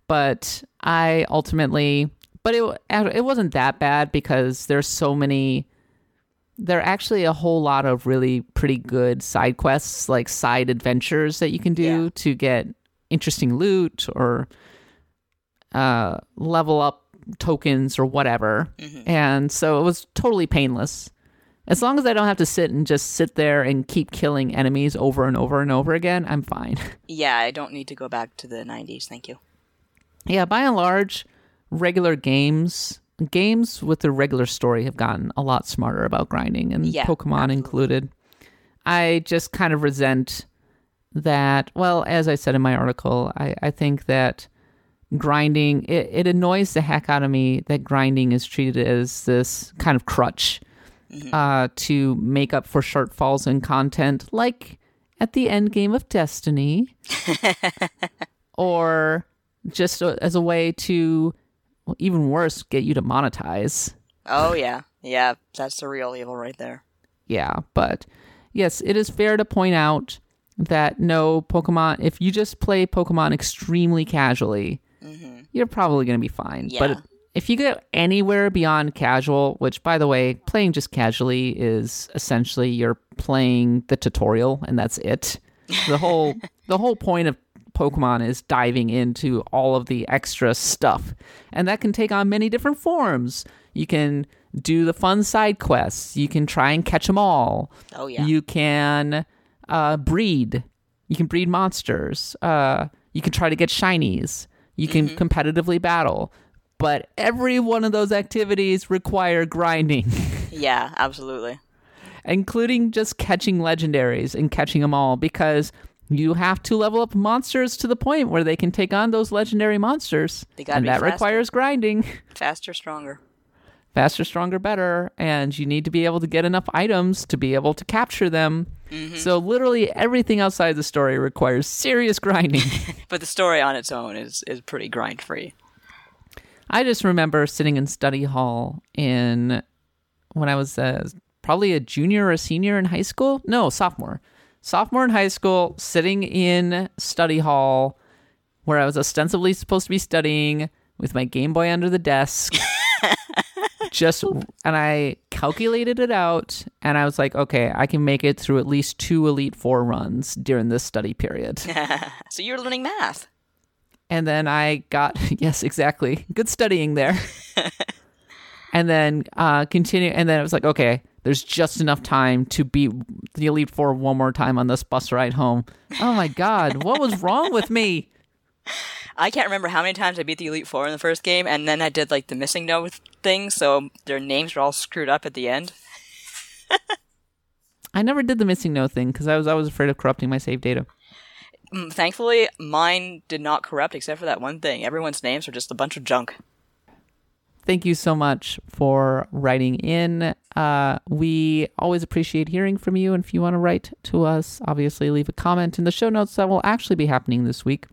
but I ultimately, but it it wasn't that bad because there's so many. There are actually a whole lot of really pretty good side quests, like side adventures that you can do Yeah. to get interesting loot or uh, level up tokens or whatever. And so it was totally painless. As long as I don't have to sit and just sit there and keep killing enemies over and over and over again, I'm fine. Yeah, I don't need to go back to the 90s. Thank you. Yeah, by and large, regular games, games with a regular story have gotten a lot smarter about grinding, and Yeah, Pokemon absolutely. included. I just kind of resent that. Well, as I said in my article, I, I think that grinding it, it annoys the heck out of me that grinding is treated as this kind of crutch uh, to make up for shortfalls in content, like at the end game of Destiny, or just a, as a way to, well, even worse, get you to monetize. Oh yeah, yeah. That's the real evil right there. Yeah, but yes, it is fair to point out that no Pokemon, if you just play Pokemon extremely casually, mm-hmm. you're probably going to be fine. Yeah. But if you go anywhere beyond casual, which by the way, playing just casually is essentially you're playing the tutorial and that's it. The whole the whole point of Pokemon is diving into all of the extra stuff. And that can take on many different forms. You can do the fun side quests. You can try and catch them all. Oh yeah. You can uh, breed. You can breed monsters. Uh, you can try to get shinies. You can competitively battle. But every one of those activities require grinding, yeah, absolutely. including just catching legendaries and catching them all because you have to level up monsters to the point where they can take on those legendary monsters. And that faster. requires grinding. Faster, stronger. faster, stronger, better, and you need to be able to get enough items to be able to capture them. So literally everything outside the story requires serious grinding. But the story on its own is is pretty grind free. I just remember sitting in study hall in when I was uh, probably a junior or a senior in high school. No, sophomore. Sophomore in high school, sitting in study hall where I was ostensibly supposed to be studying with my Game Boy under the desk. just and I calculated it out and I was like, okay, I can make it through at least two Elite Four runs during this study period. So you're learning math. And then I got yes, exactly. Good studying there. and then uh continue and then it was like, okay, there's just enough time to beat the Elite Four one more time on this bus ride home. Oh my god, what was wrong with me? I can't remember how many times I beat the Elite Four in the first game, and then I did like the missing no thing, so their names were all screwed up at the end. I never did the missing no thing because I was I was afraid of corrupting my save data. Mm, Thankfully, mine did not corrupt except for that one thing. Everyone's names were just a bunch of junk. Thank you so much for writing in. Uh, we always appreciate hearing from you. And if you want to write to us, obviously leave a comment in the show notes that will actually be happening this week.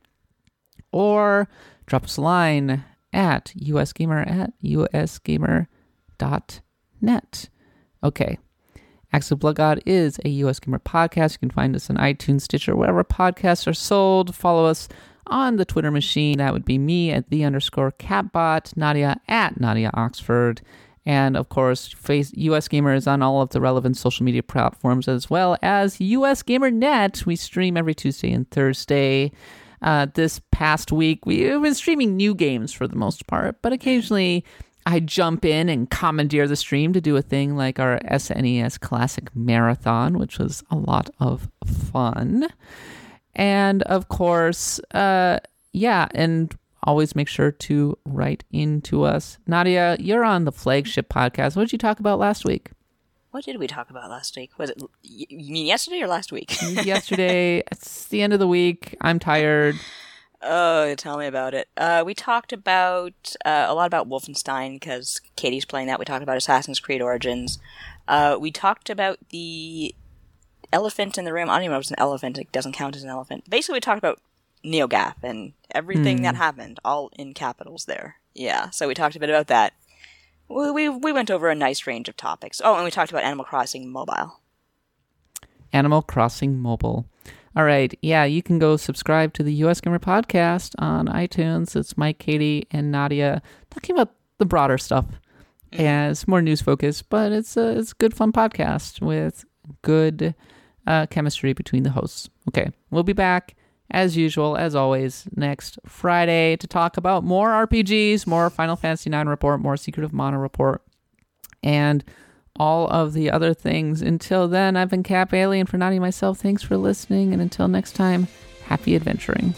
Or drop us a line at usgamer at usgamer.net. Okay. Of Blood God is a US Gamer podcast. You can find us on iTunes, Stitcher, wherever podcasts are sold. Follow us on the Twitter machine. That would be me at the underscore katbot, Nadia at Nadia Oxford. And of course, face US Gamer is on all of the relevant social media platforms as well as US Gamer Net. We stream every Tuesday and Thursday. Uh, this past week, we've been streaming new games for the most part, but occasionally I jump in and commandeer the stream to do a thing like our SNES Classic Marathon, which was a lot of fun. And of course, uh, yeah, and always make sure to write into us. Nadia, you're on the flagship podcast. What did you talk about last week? What did we talk about last week? Was it you mean yesterday or last week? Yesterday, it's the end of the week. I'm tired. oh, tell me about it. Uh, we talked about uh, a lot about Wolfenstein because Katie's playing that. We talked about Assassin's Creed Origins. Uh, we talked about the elephant in the room. I don't even know if it's an elephant. It doesn't count as an elephant. Basically, we talked about NeoGAF and everything that hmm. happened, all in capitals there. Yeah, so we talked a bit about that. We, we, we went over a nice range of topics. Oh, and we talked about Animal Crossing Mobile. Animal Crossing Mobile. All right. Yeah, you can go subscribe to the US Gamer podcast on iTunes. It's Mike, Katie, and Nadia talking about the broader stuff. Mm-hmm. And it's more news focused, but it's a, it's a good, fun podcast with good uh, chemistry between the hosts. Okay. We'll be back as usual, as always, next Friday to talk about more RPGs, more Final Fantasy IX report, more Secret of Mana report, and all of the other things. Until then, I've been Kat Bailey for Naughty myself. Thanks for listening, and until next time, happy adventuring.